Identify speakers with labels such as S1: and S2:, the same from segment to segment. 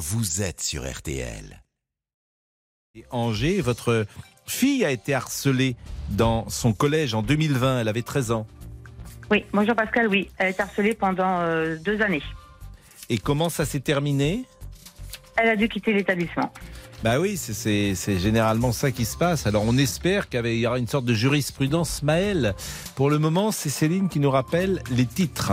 S1: vous êtes sur RTL.
S2: Et Angers, votre fille a été harcelée dans son collège en 2020. Elle avait 13 ans.
S3: Oui, bonjour Pascal, oui. Elle est harcelée pendant euh, deux années.
S2: Et comment ça s'est terminé?
S3: Elle a dû quitter l'établissement.
S2: Bah oui, c'est- généralement ça qui se passe. Alors on espère qu'il y aura une sorte de jurisprudence Maël. Pour le moment, c'est Céline qui nous rappelle les titres.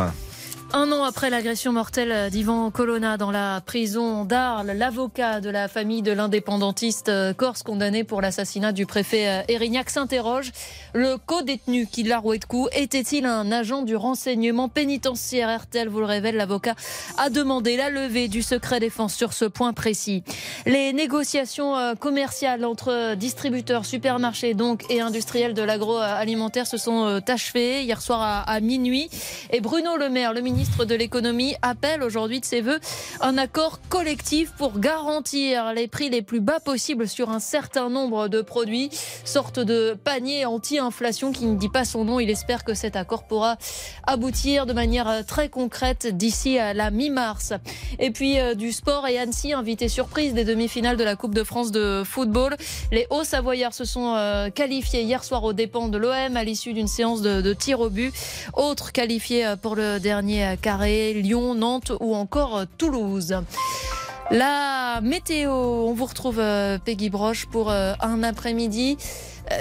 S4: Un an après l'agression mortelle d'Ivan Colonna dans la prison d'Arles, l'avocat de la famille de l'indépendantiste euh, corse condamné pour l'assassinat du préfet euh, Erignac s'interroge. Le co-détenu qui l'a roué de était-il un agent du renseignement pénitentiaire? RTL vous le révèle, l'avocat a demandé la levée du secret défense sur ce point précis. Les négociations euh, commerciales entre distributeurs, supermarchés donc et industriels de l'agroalimentaire se sont achevées hier soir à, à minuit. Et Bruno Le Maire, le ministre de l'économie, appelle aujourd'hui de ses voeux un accord collectif pour garantir les prix les plus bas possibles sur un certain nombre de produits, sorte de panier anti-inflation qui ne dit pas son nom. Il espère que cet accord pourra aboutir de manière très concrète d'ici à la mi-mars. Et puis euh, du sport et Annecy, invité surprise des demi-finales de la Coupe de France de football. Les Hauts-Savoyards se sont euh, qualifiés hier soir aux dépens de l'OM à l'issue d'une séance de, de tir au but. Autres qualifiés euh, pour le dernier carré, Lyon, Nantes ou encore euh, Toulouse. La météo, on vous retrouve euh, Peggy Broche pour euh, un après-midi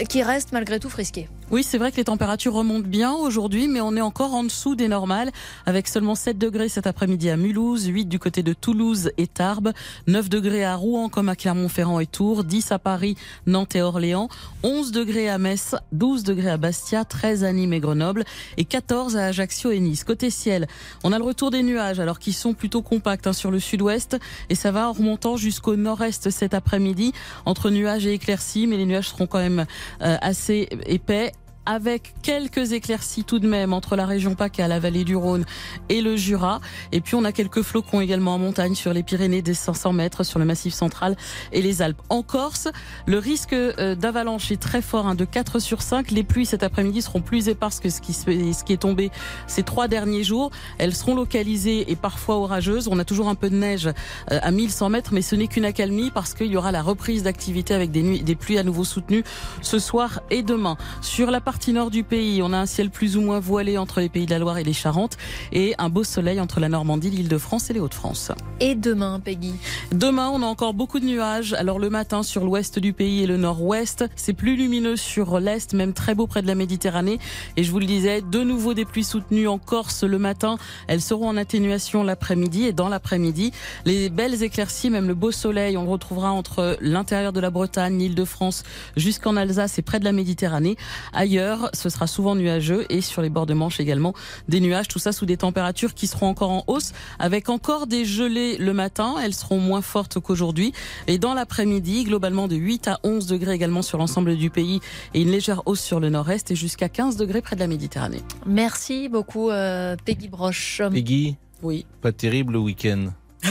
S4: qui reste malgré tout frisqué.
S5: Oui, c'est vrai que les températures remontent bien aujourd'hui, mais on est encore en dessous des normales, avec seulement 7 degrés cet après-midi à Mulhouse, 8 du côté de Toulouse et Tarbes, 9 degrés à Rouen comme à Clermont-Ferrand et Tours, 10 à Paris, Nantes et Orléans, 11 degrés à Metz, 12 degrés à Bastia, 13 à Nîmes et Grenoble et 14 à Ajaccio et Nice. Côté ciel, on a le retour des nuages, alors qu'ils sont plutôt compacts hein, sur le sud-ouest, et ça va en remontant jusqu'au nord-est cet après-midi, entre nuages et éclaircies, mais les nuages seront quand même euh, assez épais avec quelques éclaircies tout de même entre la région PACA, la vallée du Rhône et le Jura. Et puis on a quelques flocons également en montagne sur les Pyrénées des 500 mètres, sur le massif central et les Alpes. En Corse, le risque euh, d'avalanche est très fort, hein, de 4 sur 5. Les pluies cet après-midi seront plus éparses que ce qui, est tombé ces trois derniers jours. Elles seront localisées et parfois orageuses. On a toujours un peu de neige euh, à 1100 mètres, mais ce n'est qu'une accalmie parce qu'il y aura la reprise d'activité avec des, nuits, des pluies à nouveau soutenues ce soir et demain. Sur la partie nord du pays, on a un ciel plus ou moins voilé entre les pays de la Loire et les Charentes et un beau soleil entre la Normandie, l'Île-de-France et les Hauts-de-France.
S4: Et demain, Peggy?
S5: Demain, on a encore beaucoup de nuages. Alors le matin sur l'ouest du pays et le nord-ouest, c'est plus lumineux sur l'est, même très beau près de la Méditerranée. Et je vous le disais, de nouveau des pluies soutenues en Corse le matin. Elles seront en atténuation l'après-midi et dans l'après-midi, les belles éclaircies, même le beau soleil, on le retrouvera entre l'intérieur de la Bretagne, l'Île-de-France, jusqu'en Alsace et près de la Méditerranée. Ailleurs, ce sera souvent nuageux et sur les bords de Manche également des nuages. Tout ça sous des températures qui seront encore en hausse, avec encore des gelées le matin. Elles seront moins fortes qu'aujourd'hui. Et dans l'après-midi, globalement de 8 à 11 degrés également sur l'ensemble du pays et une légère hausse sur le nord-est et jusqu'à 15 degrés près de la Méditerranée.
S4: Merci beaucoup, euh, Peggy Broche.
S2: Peggy,
S5: Oui.
S2: pas terrible le week-end.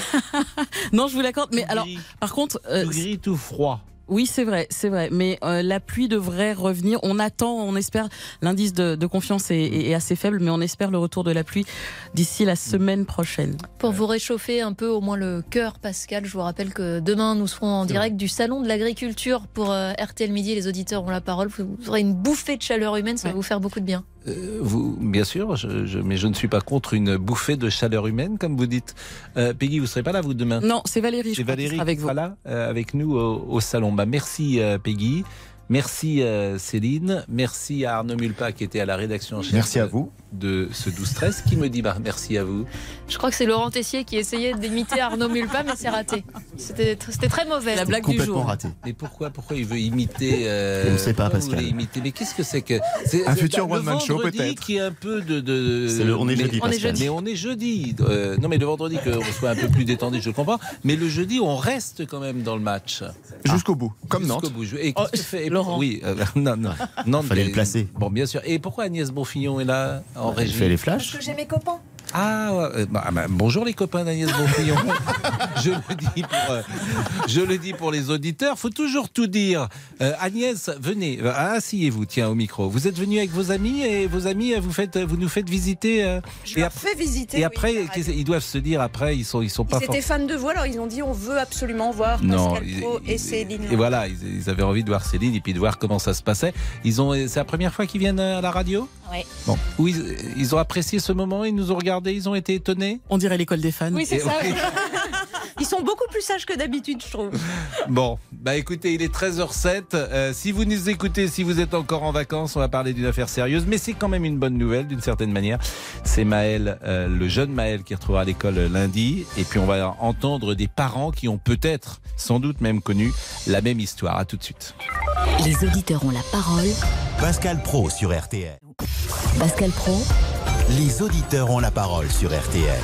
S5: Non, je vous l'accorde. Mais alors, par contre, euh,
S2: tout gris, tout froid.
S5: Oui, c'est vrai, c'est vrai. Mais euh, la pluie devrait revenir. On attend, on espère. L'indice de, de confiance est, est- assez faible, mais on espère le retour de la pluie d'ici la semaine prochaine.
S4: Pour vous réchauffer un peu au moins le cœur, Pascal, je vous rappelle que demain nous serons en direct du salon de l'agriculture pour euh, RTL Midi. Les auditeurs ont la parole. Vous aurez une bouffée de chaleur humaine, ça va vous faire beaucoup de bien.
S2: Euh, vous, bien sûr, je, je- mais je ne suis pas contre une bouffée de chaleur humaine, comme vous dites. Euh, Peggy, vous serez pas là, vous, demain?
S5: Non, c'est Valérie.
S2: C'est Valérie
S5: avec
S2: qui
S5: vous.
S2: sera là euh, avec nous au, au salon. Bah, merci euh, Peggy. Merci euh, Céline, merci à Arnaud Mulpa qui était à la rédaction en chef
S6: Merci à
S2: de-
S6: vous.
S2: de ce 12-13 qui me dit bah, merci à vous.
S4: Je crois que c'est Laurent Tessier qui essayait d'imiter Arnaud Mulpa, mais c'est raté. C'était très mauvais.
S5: La blague du
S6: Complètement
S5: jour.
S6: raté.
S2: Mais pourquoi pourquoi il veut imiter euh,
S6: Je ne sais pas, Pascal.
S2: imiter? Mais qu'est-ce que c'est que c'est
S6: Un futur
S2: le
S6: one-man show,
S2: vendredi
S6: peut-être.
S2: qui est un peu de, de
S6: C'est le- on est
S2: mais-
S6: jeudi,
S4: On est jeudi.
S2: Mais on est jeudi. Euh, non mais le vendredi qu'on soit un peu plus détendu, je comprends. Mais le jeudi, on reste quand même dans le match.
S6: Jusqu'au bout, comme
S2: Jusqu'au
S6: Nantes.
S2: bout. Et
S5: Laurent.
S2: Oui, euh, non, non. Nantes,
S6: Fallait
S2: mais-
S6: le placer.
S2: Bon, bien sûr. Et pourquoi Agnès Bonfillon est là en
S6: Elle
S2: régie
S6: fait les flashs.
S7: que j'ai mes copains.
S2: Ah, euh, bah, bah, bonjour les copains d'Agnès Bonfillon. je, le dis pour, euh, je le dis pour les auditeurs, faut toujours tout dire. Euh, Agnès, venez, euh, asseyez-vous, tiens, au micro. Vous êtes venu avec vos amis et vos amis, vous, faites, vous nous faites visiter. euh,
S6: Je
S2: et,
S6: leur fais visiter.
S2: et
S6: oui,
S2: après, ils doivent se dire après, ils sont, ils sont pas
S6: Ils étaient fans de vous, alors ils ont dit on veut absolument voir
S2: Non,
S6: Pascal
S2: ils-
S6: Pro
S2: ils-
S6: et Céline.
S2: Et voilà, ils, ils avaient envie de voir Céline et puis de voir comment ça se passait. Ils ont, c'est la première fois qu'ils viennent à la radio?
S6: Ouais.
S2: Bon, où ils, ils ont apprécié ce moment, ils nous ont ils ont été étonnés.
S5: On dirait l'école des fans.
S6: Oui, c'est ça.
S2: oui.
S6: Ils sont beaucoup plus sages que d'habitude, je trouve.
S2: Bon, bah écoutez, il est 13h07. Euh, si vous nous écoutez, si vous êtes encore en vacances, on va parler d'une affaire sérieuse, mais c'est quand même une bonne nouvelle d'une certaine manière. C'est Maël, euh, le jeune Maël qui retrouvera à l'école lundi, et puis on va entendre des parents qui ont peut-être, sans doute même connu, la même histoire. À tout de suite.
S7: Les auditeurs ont la parole.
S1: Pascal Pro sur RTL.
S7: Pascal Pro,
S1: Les auditeurs ont la parole sur RTL.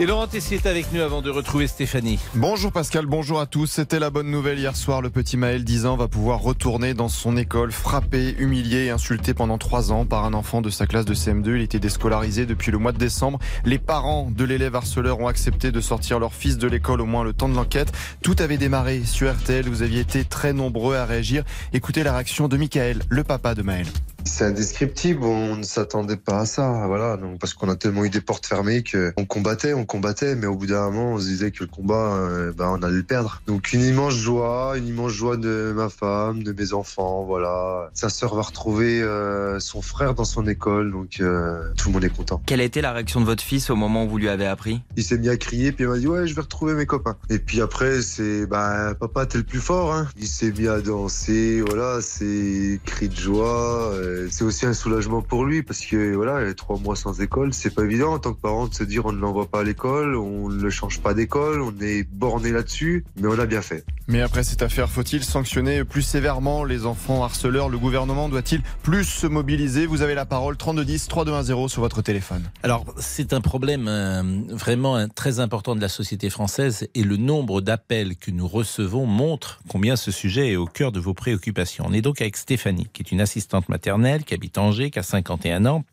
S2: Et Laurent Tessier est avec nous avant de retrouver Stéphanie.
S8: Bonjour Pascal, bonjour à tous. C'était la bonne nouvelle hier soir. Le petit Maël, 10 ans, va pouvoir retourner dans son école, frappé, humilié et insulté pendant 3 ans par un enfant de sa classe de CM2. Il était déscolarisé depuis le mois de décembre. Les parents de l'élève harceleur ont accepté de sortir leur fils de l'école au moins le temps de l'enquête. Tout avait démarré sur RTL. Vous aviez été très nombreux à réagir. Écoutez la réaction de Michael, le papa de Maël.
S9: C'est indescriptible, on ne s'attendait pas à ça, voilà, donc, parce qu'on a tellement eu des portes fermées que on combattait, on combattait, mais au bout d'un moment, on se disait que le combat, euh, ben, on allait le perdre. Donc une immense joie, une immense joie de ma femme, de mes enfants, voilà. Sa sœur va retrouver euh, son frère dans son école, donc euh, tout le monde est content.
S10: Quelle a été la réaction de votre fils au moment où vous lui avez appris?
S9: Il s'est mis à crier, puis il m'a dit ouais, je vais retrouver mes copains. Et puis après, c'est bah papa, t'es le plus fort. Hein. Il s'est mis à danser, voilà, c'est cris de joie. euh, C'est aussi un soulagement pour lui parce que voilà, il y a trois mois sans école, c'est pas évident en tant que parent de se dire on ne l'envoie pas à l'école, on ne le change pas d'école, on est borné là-dessus, mais on a bien fait.
S8: Mais après cette affaire, faut-il sanctionner plus sévèrement les enfants harceleurs? Le gouvernement doit-il plus se mobiliser? Vous avez la parole 3210 3210 sur votre téléphone.
S2: Alors, c'est un problème euh, vraiment euh, très important de la société française et le nombre d'appels que nous recevons montre combien ce sujet est au cœur de vos préoccupations. On est donc avec Stéphanie, qui est une assistante maternelle, qui habite Angers, qui a 51 ans.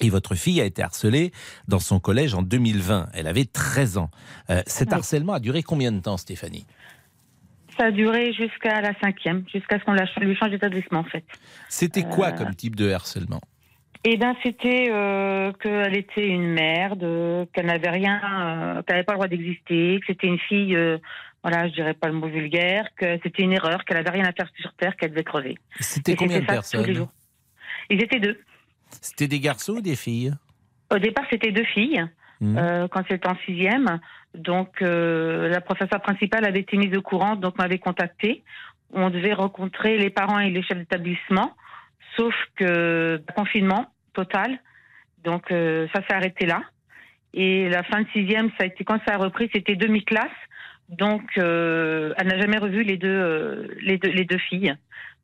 S2: Et votre fille a été harcelée dans son collège en 2020. Elle avait 13 ans. Euh, cet
S3: Oui.
S2: harcèlement a duré combien de temps, Stéphanie?
S3: Ça a duré jusqu'à la cinquième, jusqu'à ce qu'on lui change d'établissement, en fait.
S2: C'était quoi
S3: Euh,
S2: comme type de harcèlement?
S3: Eh ben, c'était euh, qu'elle était une merde, qu'elle n'avait rien, qu'elle n'avait pas le droit d'exister, que c'était une fille, voilà, je dirais pas le mot vulgaire, que c'était une erreur, qu'elle avait rien à faire sur terre, qu'elle devait crever.
S2: C'était combien de personnes?
S3: Ils étaient deux.
S2: C'était des garçons ou des filles?
S3: Au départ, c'était deux filles.
S2: Mhm.
S3: euh, quand c'était en sixième. Donc, euh, la professeure principale avait été mise au courant, donc m'avait contacté. On devait rencontrer les parents et les chefs d'établissement, sauf que confinement total. Donc, euh, ça s'est arrêté là. Et la fin de sixième, ça a été quand ça a repris, c'était demi-classe. Donc, elle n'a jamais revu les deux, les deux, les deux filles.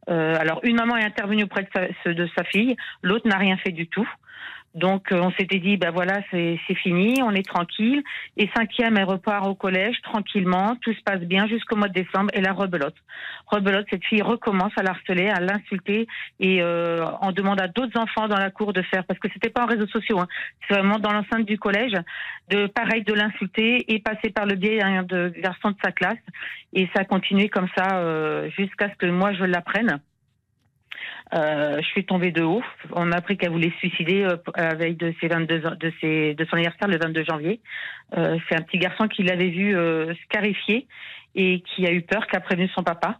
S3: Euh, alors, une maman est intervenue auprès de sa, de sa fille, l'autre n'a rien fait du tout. Donc, euh, on s'était dit, ben voilà, c'est fini, on est tranquille. Et cinquième, elle repart au collège tranquillement, tout se passe bien jusqu'au mois de décembre. Et la rebelote. Rebelote, cette fille recommence à la harceler, à l'insulter et euh, on demande à d'autres enfants dans la cour de faire, parce que c'était pas en réseaux sociaux, hein, c'est vraiment dans l'enceinte du collège, de pareil de l'insulter et passer par le biais de garçons de sa classe. Et ça a continué comme ça euh, jusqu'à ce que moi je l'apprenne. Euh, je suis tombée de haut. On a appris qu'elle voulait se suicider euh, la veille de ses 22 ans- de, ses, de son anniversaire le 22 janvier. Euh, c'est un petit garçon qui l'avait vu euh, scarifié et qui a eu peur, qui a prévenu son papa.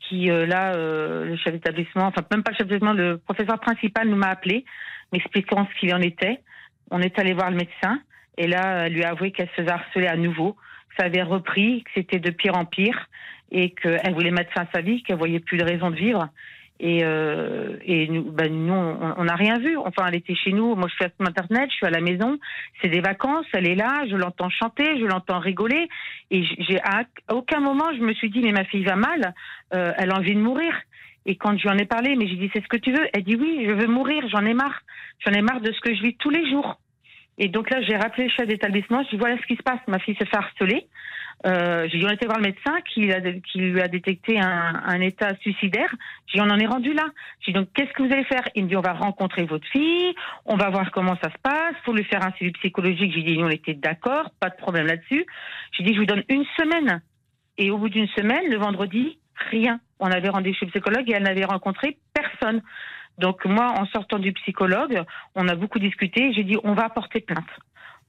S3: Qui euh, là, euh, le chef d'établissement, enfin même pas le chef d'établissement, le professeur principal nous m'a appelé, m'expliquant ce qu'il en était. On est allé voir le médecin et là, elle lui a avoué qu'elle se faisait harceler à nouveau. Ça avait repris, que c'était de pire en pire et qu'elle voulait mettre fin à sa vie, qu'elle voyait plus de raison de vivre. Et, euh, et nous, ben, nous, on n'a rien vu. Enfin, elle était chez nous. Moi, je suis à maternelle, je suis à la maison. C'est des vacances. Elle est là. Je l'entends chanter, je l'entends rigoler. Et à aucun moment je me suis dit mais ma fille va mal. Euh, elle a envie de mourir. Et quand je lui en ai parlé, mais j'ai dit c'est ce que tu veux? Elle dit oui, je veux mourir. J'en ai marre. J'en ai marre de ce que je vis tous les jours. Et donc là, j'ai rappelé le chef d'établissement. Je dis voilà ce qui se passe. Ma fille se fait harceler. Euh, j'ai était voir le médecin qui, lui a détecté un, un état suicidaire. J'ai dit, on en est rendu là. J'ai dit, donc, qu'est-ce que vous allez faire? Il me dit, on va rencontrer votre fille, on va voir comment ça se passe, faut lui faire un suivi psychologique. J'ai dit, on était d'accord, pas de problème là-dessus. J'ai dit, je vous donne une semaine. Et au bout d'une semaine, le vendredi, rien. On avait rendez-vous chez le psychologue et elle n'avait rencontré personne. Donc moi, en sortant du psychologue, on a beaucoup discuté. J'ai dit, on va porter plainte.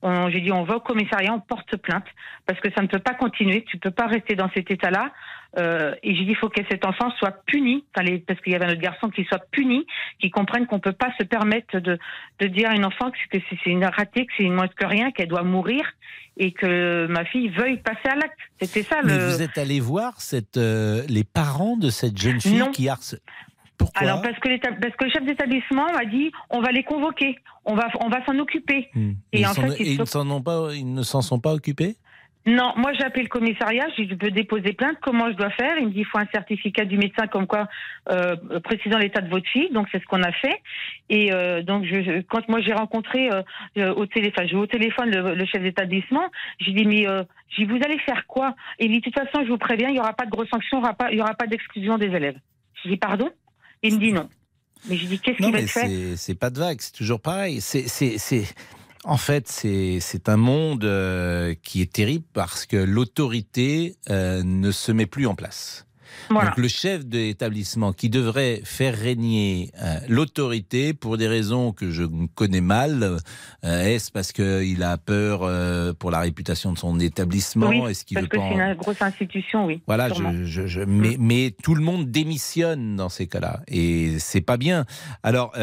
S3: On- J'ai dit, on va au commissariat, on porte plainte parce que ça ne peut pas continuer. Tu peux pas rester dans cet état-là. Euh, et j'ai dit, il faut que cet enfant soit puni, les- parce qu'il y avait un autre garçon qui soit puni, qui comprenne qu'on peut pas se permettre de, de dire à une enfant que c'est- que c'est c'est une ratée, que c'est une moins que rien, qu'elle doit mourir et que ma fille veuille passer à l'acte. C'était ça
S2: Mais
S3: le.
S2: vous êtes allé voir cette, euh, les parents de cette jeune fille
S3: Non.
S2: qui harcèle. Pourquoi
S3: Alors parce que, parce que le chef d'établissement m'a dit on va les convoquer, on va on va s'en occuper.
S2: Hmm.
S3: Et
S2: ils
S3: en fait, ils
S2: et ils
S3: se-
S2: ne s'en ont pas, ils ne s'en sont pas occupés?
S3: Non, moi j'ai appelé le commissariat, j'ai dit je peux déposer plainte, comment je dois faire? Il me dit il faut un certificat du médecin comme quoi euh, précisant l'état de votre fille, donc c'est ce qu'on a fait. Et euh, donc je, je- quand moi j'ai rencontré euh, au téléphone, eu au téléphone le, le chef d'établissement, j'ai dit mais j'ai vous allez faire quoi? Et il dit de toute façon je vous préviens, il y aura pas de grosse sanction, il y aura pas il y aura pas d'exclusion des élèves. J'ai dit pardon? Il me dit non. Mais j'ai dit qu'est-ce
S2: Non,
S3: qui va être fait
S2: c'est pas de vague, c'est toujours pareil. C'est, en fait, c'est, c'est un monde euh, qui est terrible parce que l'autorité euh, ne se met plus en place.
S3: Voilà.
S2: Donc le chef d'établissement qui devrait faire régner euh, l'autorité pour des raisons que je connais mal, euh, est-ce parce qu'il a peur euh, pour la réputation de son établissement?
S3: Oui,
S2: Est-ce qu'il
S3: parce
S2: veut
S3: que
S2: pas
S3: c'est une grosse institution, oui.
S2: voilà, je, je, je- mais, mais tout le monde démissionne dans ces cas-là et c'est pas bien. Alors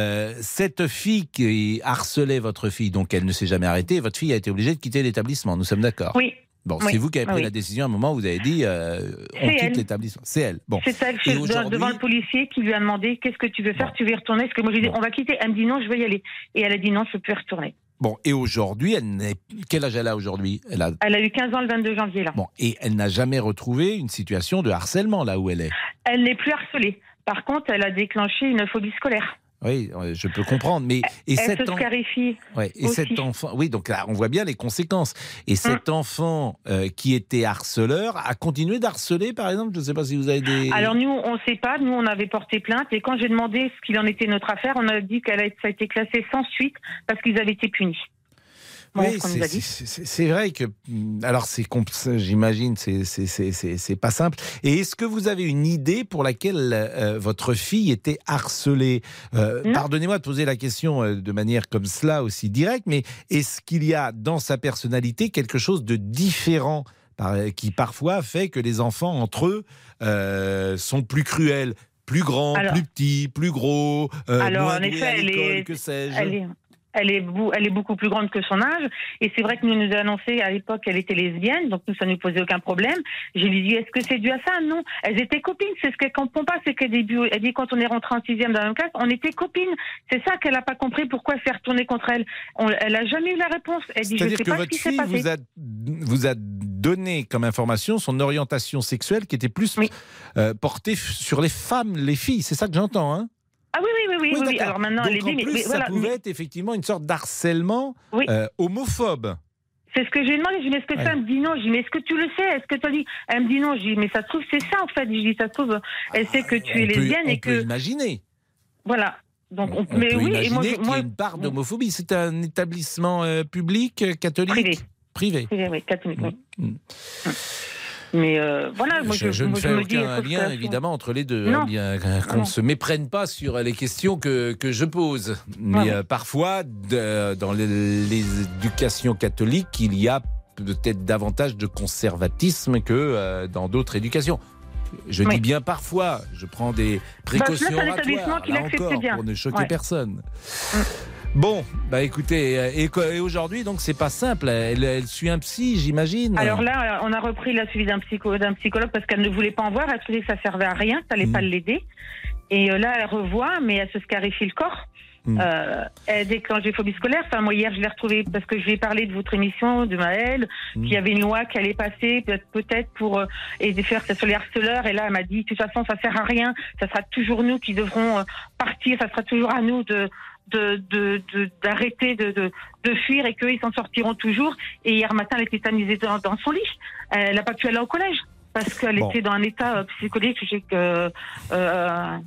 S2: cette fille qui harcelait votre fille, donc elle ne s'est jamais arrêtée, votre fille a été obligée de quitter l'établissement. Nous sommes d'accord?
S3: Oui.
S2: Bon,
S3: Oui.
S2: c'est vous qui avez pris
S3: Oui.
S2: la décision à un moment où vous avez dit euh, on quitte l'établissement. C'est elle. Bon.
S3: C'est elle,
S2: aujourd'hui-
S3: devant le policier qui lui a demandé qu'est-ce que tu veux faire, tu veux y retourner? Est-ce que moi j'ai dit on va quitter Elle me dit non, je veux y aller. Et elle a dit non, je peux plus y retourner.
S2: Bon, et aujourd'hui, elle n'est. Quel âge elle a aujourd'hui? Elle a.
S3: Elle a eu 15 ans le 22 janvier là.
S2: Bon, et elle n'a jamais retrouvé une situation de harcèlement là où elle est?
S3: Elle n'est plus harcelée. Par contre, elle a déclenché une phobie scolaire.
S2: Oui, euh, je peux comprendre, mais et
S3: elle
S2: cet
S3: se
S2: en-
S3: scarifie.
S2: Ouais, et
S3: aussi.
S2: cet enfant, oui, donc là, on voit bien les conséquences. Et cet enfant euh, qui était harceleur a continué d'harceler, par exemple? Je ne sais pas si vous avez des.
S3: Alors nous, on ne sait pas. Nous, on avait porté plainte. Et quand j'ai demandé ce qu'il en était notre affaire, on a dit qu'elle a, ça a été classé sans suite parce qu'ils avaient été punis.
S2: Oui, c'est- vrai que. hum, Alors, c'est j'imagine, c'est- pas simple. Et est-ce que vous avez une idée pour laquelle euh, votre fille était harcelée? Euh,
S3: Non.
S2: Pardonnez-moi de poser la question euh, de manière comme cela, aussi directe, mais est-ce qu'il y a dans sa personnalité quelque chose de différent par- qui parfois fait que les enfants entre eux sont plus cruels? Plus grands,
S3: Alors-
S2: plus petits, plus gros,
S3: Alors, en effet, elle est-
S2: que sais-je?
S3: Elle est, elle, beaucoup plus grande que son âge. Et c'est vrai que nous nous a annoncé à l'époque qu'elle était lesbienne, donc nous, ça ne nous posait aucun problème. Je lui ai dit, est-ce que c'est dû à ça? Non. Elles étaient copines. C'est ce qu'elle comprend pas. C'est qu'au début, elle dit, quand on est rentré en sixième dans la même classe, on était copines. C'est ça qu'elle n'a pas compris pourquoi faire tourner contre elle. On- elle a jamais eu la réponse. Elle dit, je sais
S2: que
S3: pas ce
S2: votre
S3: qui s'est
S2: fille
S3: passé.
S2: vous a, vous a donné comme information son orientation sexuelle qui était plus euh, portée sur les femmes, les filles. C'est ça que j'entends. Hein?
S3: Ah oui, oui, oui, oui. oui, oui.
S2: d'accord.
S3: Alors maintenant,
S2: Donc
S3: elle est
S2: en
S3: mais,
S2: ça
S3: voilà.
S2: pouvait
S3: mais-
S2: être effectivement une sorte d'harcèlement
S3: Oui.
S2: euh, homophobe.
S3: C'est ce que j'ai demandé. Je lui mais est-ce que
S2: Ouais.
S3: ça Elle me dit non? Je lui dit, mais est-ce que tu le sais? Est-ce que tu as dit Elle me dit non? Je lui dit, mais ça se trouve, c'est ça en fait. Je dit, ça se trouve, elle sait que tu es
S2: on peut,
S3: lesbienne
S2: on
S3: et
S2: peut
S3: que.
S2: imaginer.
S3: Voilà. Donc, on,
S2: On
S3: mais
S2: peut
S3: oui,
S2: imaginer
S3: et moi, je-
S2: qu'il y
S3: moi,
S2: ait une part d'homophobie. C'est un établissement euh, public, euh, catholique?
S3: Privé.
S2: Privé.
S3: privé, oui, catholique, oui.
S2: Mm.
S3: Mais euh, voilà, moi,
S2: je, je ne
S3: moi,
S2: fais aucun lien
S3: ça-
S2: évidemment entre les deux, hein, euh, qu'on ne se méprenne pas sur les questions que, que je pose. Mais
S3: Ouais.
S2: euh, parfois, de- dans les- l'éducation catholique, il y a peut-être davantage de conservatisme que euh, dans d'autres éducations. Je
S3: Oui.
S2: dis bien parfois, je prends des précautions
S3: Bah, là, c'est un établissement
S2: oratoires,
S3: qui
S2: là encore,
S3: bien.
S2: pour ne choquer
S3: Ouais. Mm.
S2: personne. Bon, bah écoutez, euh, et, et aujourd'hui, donc c'est pas simple. Elle, elle suit un psy, j'imagine.
S3: Alors là, on a repris la suivi d'un psycho, d'un psychologue parce qu'elle ne voulait pas en voir. Elle trouvait que ça servait à rien, ça allait
S2: Mm.
S3: pas l'aider. Et euh, là, elle revoit, mais elle se scarifie le corps.
S2: Mm.
S3: Euh, elle déclenche des phobies scolaires. Enfin, moi, hier, je l'ai retrouvée parce que je lui ai parlé de votre émission, de Maëlle,
S2: Mm.
S3: qu'il y avait une loi qui allait passer, peut-être, pour euh, de faire ça sur les harceleurs. Et là, elle m'a dit, de toute façon, ça sert à rien. Ça sera toujours nous qui devrons euh, partir. Ça sera toujours à nous de, de de- de- d'arrêter de, de, de fuir et qu'ils s'en sortiront toujours. Et hier matin, elle était tamisée dans, dans son lit. Elle n'a pas pu aller au collège parce qu'elle
S2: Bon.
S3: était dans un état euh, psychologique euh, euh,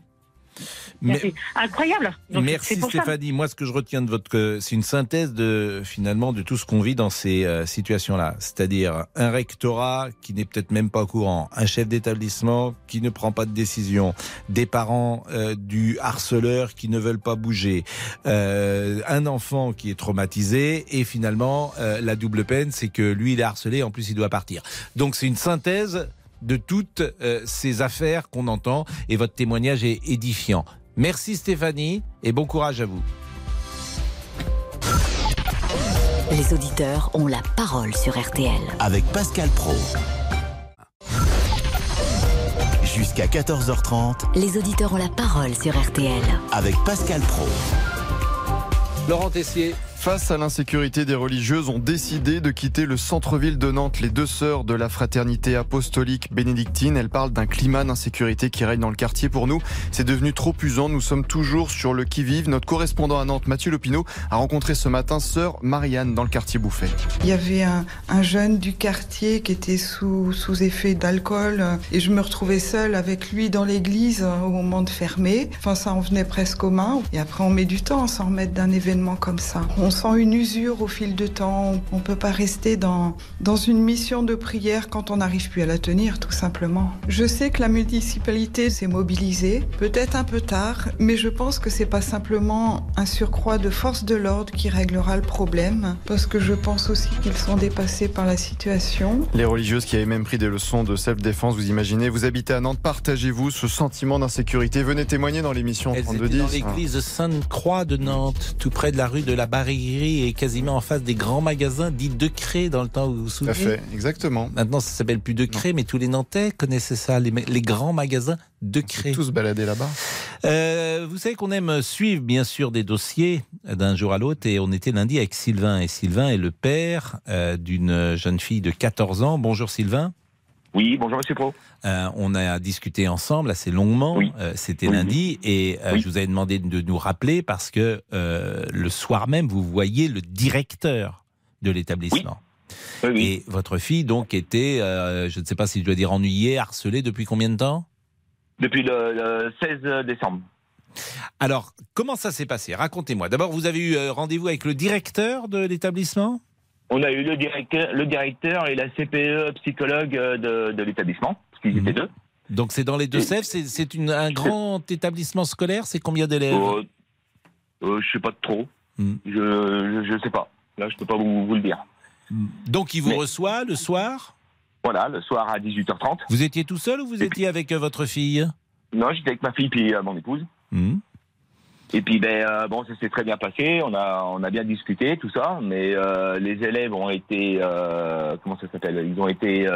S2: Mais-
S3: c'est incroyable. Donc,
S2: Merci
S3: ça.
S2: Stéphanie. Moi, ce que je retiens de votre, c'est une synthèse de finalement de tout ce qu'on vit dans ces euh, situations-là. C'est-à-dire un rectorat qui n'est peut-être même pas au courant, un chef d'établissement qui ne prend pas de décision, des parents euh, du harceleur qui ne veulent pas bouger, euh, un enfant qui est traumatisé et finalement la double peine, c'est que lui il est harcelé, en plus il doit partir. Donc c'est une synthèse de toutes euh, ces affaires qu'on entend et votre témoignage est édifiant. Merci Stéphanie et bon courage à vous.
S7: Les auditeurs ont la parole sur RTL.
S1: Avec Pascal Pro. Jusqu'à 14h30
S7: Les auditeurs ont la parole sur RTL.
S1: avec Pascal Pro.
S2: Laurent Tessier.
S8: Face à l'insécurité, des religieuses ont décidé de quitter le centre-ville de Nantes. Les deux sœurs de la fraternité apostolique bénédictine, elles parlent d'un climat d'insécurité qui règne dans le quartier. Pour nous, c'est devenu trop usant. Nous sommes toujours sur le qui-vive. Notre correspondant à Nantes, Mathieu Lopineau, a rencontré ce matin sœur Marianne dans le quartier Bouffet.
S11: Il y avait un, un jeune du quartier qui était sous, sous effet d'alcool euh, et je me retrouvais seule avec lui dans l'église euh, au moment de fermer. Enfin, ça en venait presque aux mains. Et après, on met du temps à s'en remettre d'un événement comme ça. Sent une usure au fil de temps. On peut pas rester dans, dans une mission de prière quand on n'arrive plus à la tenir, tout simplement. Je sais que la municipalité s'est mobilisée, peut-être un peu tard, mais je pense que c'est pas simplement un surcroît de force de l'ordre qui réglera le problème, parce que je pense aussi qu'ils sont dépassés par la situation.
S8: Les religieuses qui avaient même pris des leçons de self-défense, vous imaginez, vous habitez à Nantes, partagez-vous ce sentiment d'insécurité? Venez témoigner dans l'émission
S2: Elles
S8: 32
S2: étaient dans
S8: 10.
S2: l'église Sainte-Croix de Nantes, tout près de la rue de la Barillerie et quasiment en face des grands magasins dits de Cré dans le temps où vous vous
S8: Tout à
S2: souvenez.
S8: fait, exactement.
S2: Maintenant, ça s'appelle plus de Cré, mais tous les Nantais connaissaient ça, les, les grands magasins de Cré.
S8: Tous baladés là-bas.
S2: Euh, vous savez qu'on aime suivre bien sûr des dossiers d'un jour à l'autre et on était lundi avec Sylvain et Sylvain est le père euh, d'une jeune fille de 14 ans. Bonjour Sylvain.
S12: Oui, bonjour Monsieur Pro.
S2: Euh, on a discuté ensemble assez longuement.
S12: Oui.
S2: Euh, C'était
S12: Oui,
S2: lundi et euh,
S12: Oui.
S2: je vous avais demandé de nous rappeler parce que le soir même vous voyez le directeur de l'établissement. Et votre fille donc était, je ne sais pas si je dois dire ennuyée, harcelée depuis combien de temps?
S12: Depuis le, le 16 décembre.
S2: Alors, comment ça s'est passé? Racontez-moi. D'abord, vous avez eu rendez-vous avec le directeur de l'établissement?
S12: On a eu le directeur, le directeur et la CPE psychologue euh, de, de l'établissement, parce qu'ils
S2: Mhm.
S12: étaient deux.
S2: Donc, c'est dans les Deux-Sèvres. C'est, c'est un grand établissement scolaire. C'est combien d'élèves
S12: Euh, euh, je sais pas trop.
S2: Mhm.
S12: Je, je sais pas. Là, je peux pas vous, vous le dire.
S2: Donc, il vous
S12: Mais-
S2: reçoit le soir
S12: Voilà, le soir à 18h30.
S2: Vous étiez tout seul ou vous étiez avec euh, votre fille?
S12: Non, j'étais avec ma fille puis euh, mon épouse.
S2: Mhm.
S12: Et puis ben euh, bon, ça s'est très bien passé. On a on a bien discuté tout ça, mais euh, les élèves ont été euh, comment ça s'appelle? Ils ont été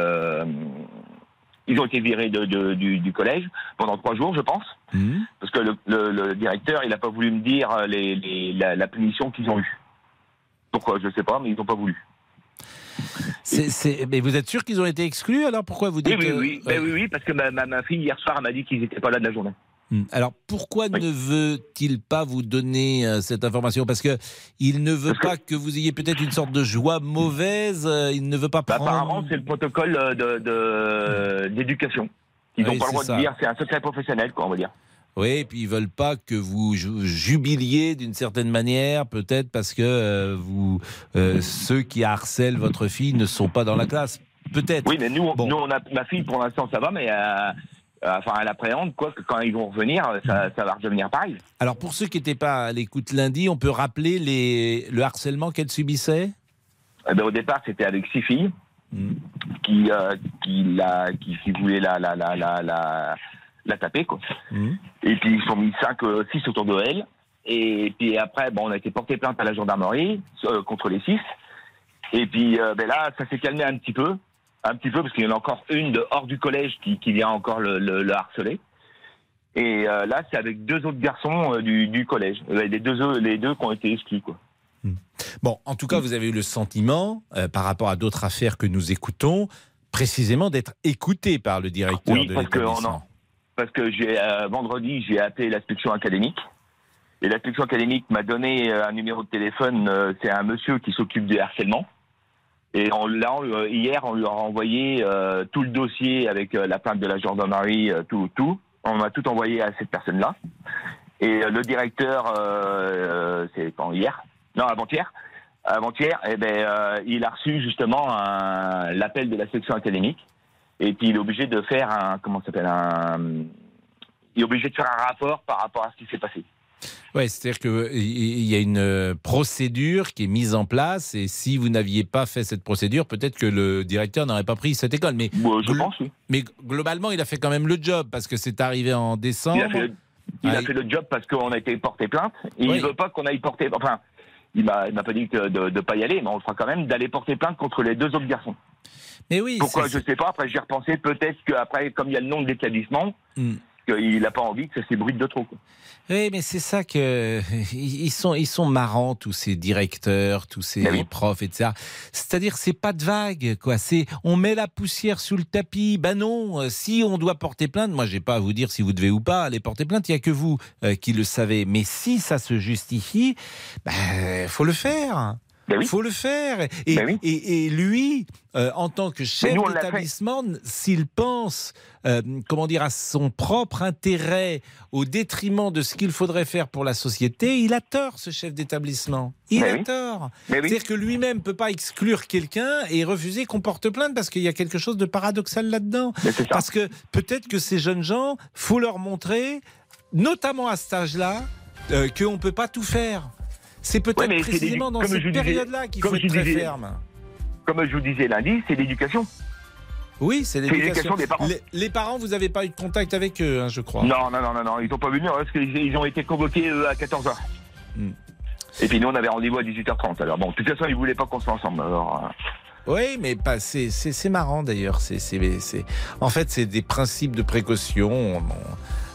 S12: ils ont été virés de, de- du, du collège pendant trois jours, je pense,
S2: Mhm.
S12: parce que le, le- le directeur il a pas voulu me dire les, les- la, la punition qu'ils ont eue. Pourquoi Je sais pas, mais ils n'ont pas voulu.
S2: Mais vous êtes sûr qu'ils ont été exclus Alors, pourquoi vous dites
S12: oui, oui. Ben oui, oui, parce que ma, ma, ma fille hier soir elle m'a dit qu'ils n'étaient pas là de la journée.
S2: Hmm. Alors pourquoi
S12: Oui.
S2: ne veut-il pas vous donner euh, cette information? Parce que il ne veut
S12: Parce
S2: pas que vous ayez peut-être une sorte de joie mauvaise. euh, Il ne veut pas
S12: Bah, apparemment, c'est le protocole euh, de- de- d'éducation. Ils n'ont
S2: Oui,
S12: pas le droit
S2: ça.
S12: de dire, c'est un secret professionnel, quoi, on va dire.
S2: Oui, et puis ils veulent pas que vous ju- jubiliez d'une certaine manière, peut-être parce que euh, vous, euh, ceux qui harcèlent votre fille ne sont pas dans la classe. Peut-être.
S12: Oui, mais nous,
S2: Bon.
S12: nous on a, ma fille, pour l'instant, ça va, mais euh, enfin, elle appréhende, quoi, que quand ils vont revenir, ça, ça va redevenir pareil.
S2: Alors pour ceux qui n'étaient pas à l'écoute lundi, on peut rappeler les, le harcèlement qu'elle subissait?
S12: Eh ben, au départ, c'était avec six filles
S2: Hmm.
S12: qui, euh, qui, la, qui, qui voulaient la, la, la, la, la, taper, quoi.
S2: Hmm.
S12: Et puis, ils sont mis cinq, euh, six autour de elle. Et puis après, bon, on a été porté plainte à la gendarmerie euh, contre les six. Et puis euh, ben là, ça s'est calmé un petit peu. Un petit peu, parce qu'il y en a encore une de hors du collège qui, qui vient encore le, le, le harceler. Et euh, là, c'est avec deux autres garçons euh, du, du collège. Euh, Les deux, les deux qui ont été exclus, quoi.
S2: Bon, en tout cas, vous avez eu le sentiment, euh, par rapport à d'autres affaires que nous écoutons, précisément d'être écouté par le directeur
S12: Oui,
S2: de l'établissement.
S12: en- Parce que j'ai vendredi, j'ai appelé l'inspection académique. Et la section académique m'a donné un numéro de téléphone. C'est un monsieur qui s'occupe du harcèlement. Et on, là, on- euh, hier, on lui a envoyé euh, tout le dossier avec euh, la plainte de la gendarmerie, euh, tout, tout. On a tout envoyé à cette personne-là. Et euh, le directeur, euh, c'est quand hier? Non, avant-hier. Avant-hier, eh ben, il a reçu justement l'appel de la section académique. Et puis il est obligé de faire un comment s'appelle un il est obligé de faire un rapport par rapport à ce qui s'est passé.
S2: Ouais, c'est-à-dire qu'il y a une euh, procédure qui est mise en place et si vous n'aviez pas fait cette procédure, peut-être que le directeur n'aurait pas pris cette école. Mais,
S12: je pense, oui.
S2: Mais globalement, il a fait quand même le job parce que c'est arrivé en décembre.
S12: Il a fait le, il a
S2: Ah,
S12: le job parce qu'on a été porté plainte. Et il veut pas qu'on aille porter. Enfin, il m'a m'a pas dit que de ne pas y aller, mais on le fera quand même d'aller porter plainte contre les deux autres garçons.
S2: Mais oui.
S12: Pourquoi je sais pas. Après, j'ai repensé peut-être qu'après, comme il y a le nom de l'établissement,
S2: Hmm.
S12: Qu'il n'a pas envie que ça s'ébruite de trop. quoi.
S2: Oui, mais c'est ça que ils sont ils sont marrants tous ces directeurs, tous ces
S12: Ben
S2: profs, etc. C'est-à-dire c'est pas de vague, quoi. C'est on met la poussière sous le tapis. Ben non, euh, si on doit porter plainte, moi j'ai pas à vous dire si vous devez ou pas aller porter plainte. Il y a que vous euh, qui le savez. Mais si ça se justifie, ben faut le faire.
S12: Ben
S2: faut le faire. Et, et, et lui, euh, en tant que chef d'établissement, s'il pense, euh, comment dire, à son propre intérêt au détriment de ce qu'il faudrait faire pour la société, il a tort, ce chef d'établissement. Il
S12: Mais
S2: a
S12: oui.
S2: tort. C'est-à-dire que lui-même ne peut pas exclure quelqu'un et refuser qu'on porte plainte parce qu'il y a quelque chose de paradoxal là-dedans. Parce que peut-être que ces jeunes gens, faut leur montrer, notamment à cet âge-là, euh, qu'on ne peut pas tout faire. C'est peut-être
S12: Ouais,
S2: précisément dans cette période-là qu'il faut être très
S12: disais-
S2: ferme.
S12: Comme je vous disais lundi, c'est l'éducation.
S2: Oui, c'est l'éducation.
S12: des parents.
S2: Les, les parents, vous n'avez pas eu de contact avec eux, hein, je crois.
S12: Non, non, non, non, non, ils n'ont pas venu hein, parce qu'ils ils ont été convoqués à 14h.
S2: Hmm.
S12: Et puis nous, on avait rendez-vous à 18h30. Alors bon, de toute façon, ils voulaient pas qu'on soit ensemble. Alors, euh,
S2: Oui, mais c'est, marrant d'ailleurs. En fait, c'est des principes de précaution. Bon,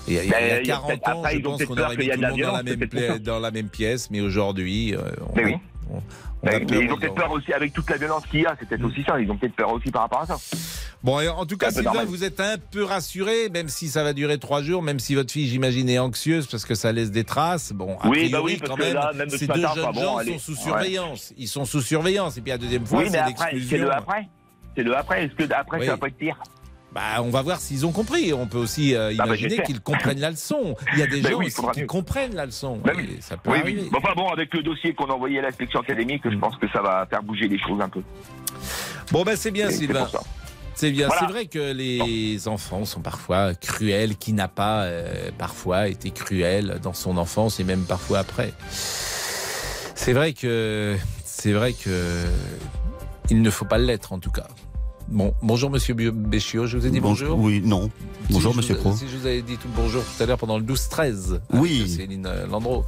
S2: Il y a, il y a
S12: Ben, il y a
S2: 40
S12: peut-être-
S2: ans,
S12: après,
S2: je pense qu'on aurait mis tout le monde dans la, même pla- dans la même pièce, mais aujourd'hui, euh, on,
S12: Mais oui.
S2: on- on peur
S12: ils ont peut-être peur aussi, avec toute la violence qu'il y a, c'est peut-être aussi ça. Ils ont peut-être peur aussi par rapport à ça.
S2: Bon, en tout cas, Sylvain, vous êtes un peu rassuré, même si ça va durer trois jours, même si votre fille, j'imagine, est anxieuse parce que ça laisse des traces. Bon, a
S12: Oui, bah
S2: priori,
S12: oui, parce
S2: quand
S12: que
S2: même,
S12: là, même
S2: ces
S12: ce
S2: deux
S12: matin,
S2: jeunes
S12: bon,
S2: gens
S12: allez,
S2: sont sous
S12: ouais.
S2: surveillance. Ils sont sous surveillance. Et puis la deuxième fois,
S12: oui,
S2: c'est l'exclusion.
S12: le après. C'est le après. Est-ce que après,
S2: Oui.
S12: ça va pas être pire?
S2: Bah, on va voir s'ils ont compris. On peut aussi euh,
S12: Ah, bah,
S2: imaginer qu'ils comprennent la leçon. Il y a des
S12: Ben
S2: gens
S12: oui,
S2: aussi qui
S12: mieux.
S2: comprennent la leçon.
S12: Ben
S2: Et ça peut
S12: Oui,
S2: arriver.
S12: oui. Bon, Enfin bon, avec le dossier qu'on a envoyé à l'inspection académique, je pense que ça va faire bouger les choses un peu.
S2: Bon, ben c'est bien, Sylvain. C'est bien.
S12: Voilà.
S2: C'est vrai que les enfants sont parfois cruels. Qui n'a pas euh, parfois été cruel dans son enfance et même parfois après. C'est vrai que c'est vrai que il ne faut pas l'être en tout cas. Bon, bonjour Monsieur Béchiot, je vous ai dit bonjour.
S13: Oui, non. Bonjour,
S2: Si
S13: monsieur
S2: vous-
S13: Pro.
S2: Si je vous avais dit tout le bonjour tout à l'heure pendant le 12-13.
S13: Oui.
S2: avec Céline euh, Landreau.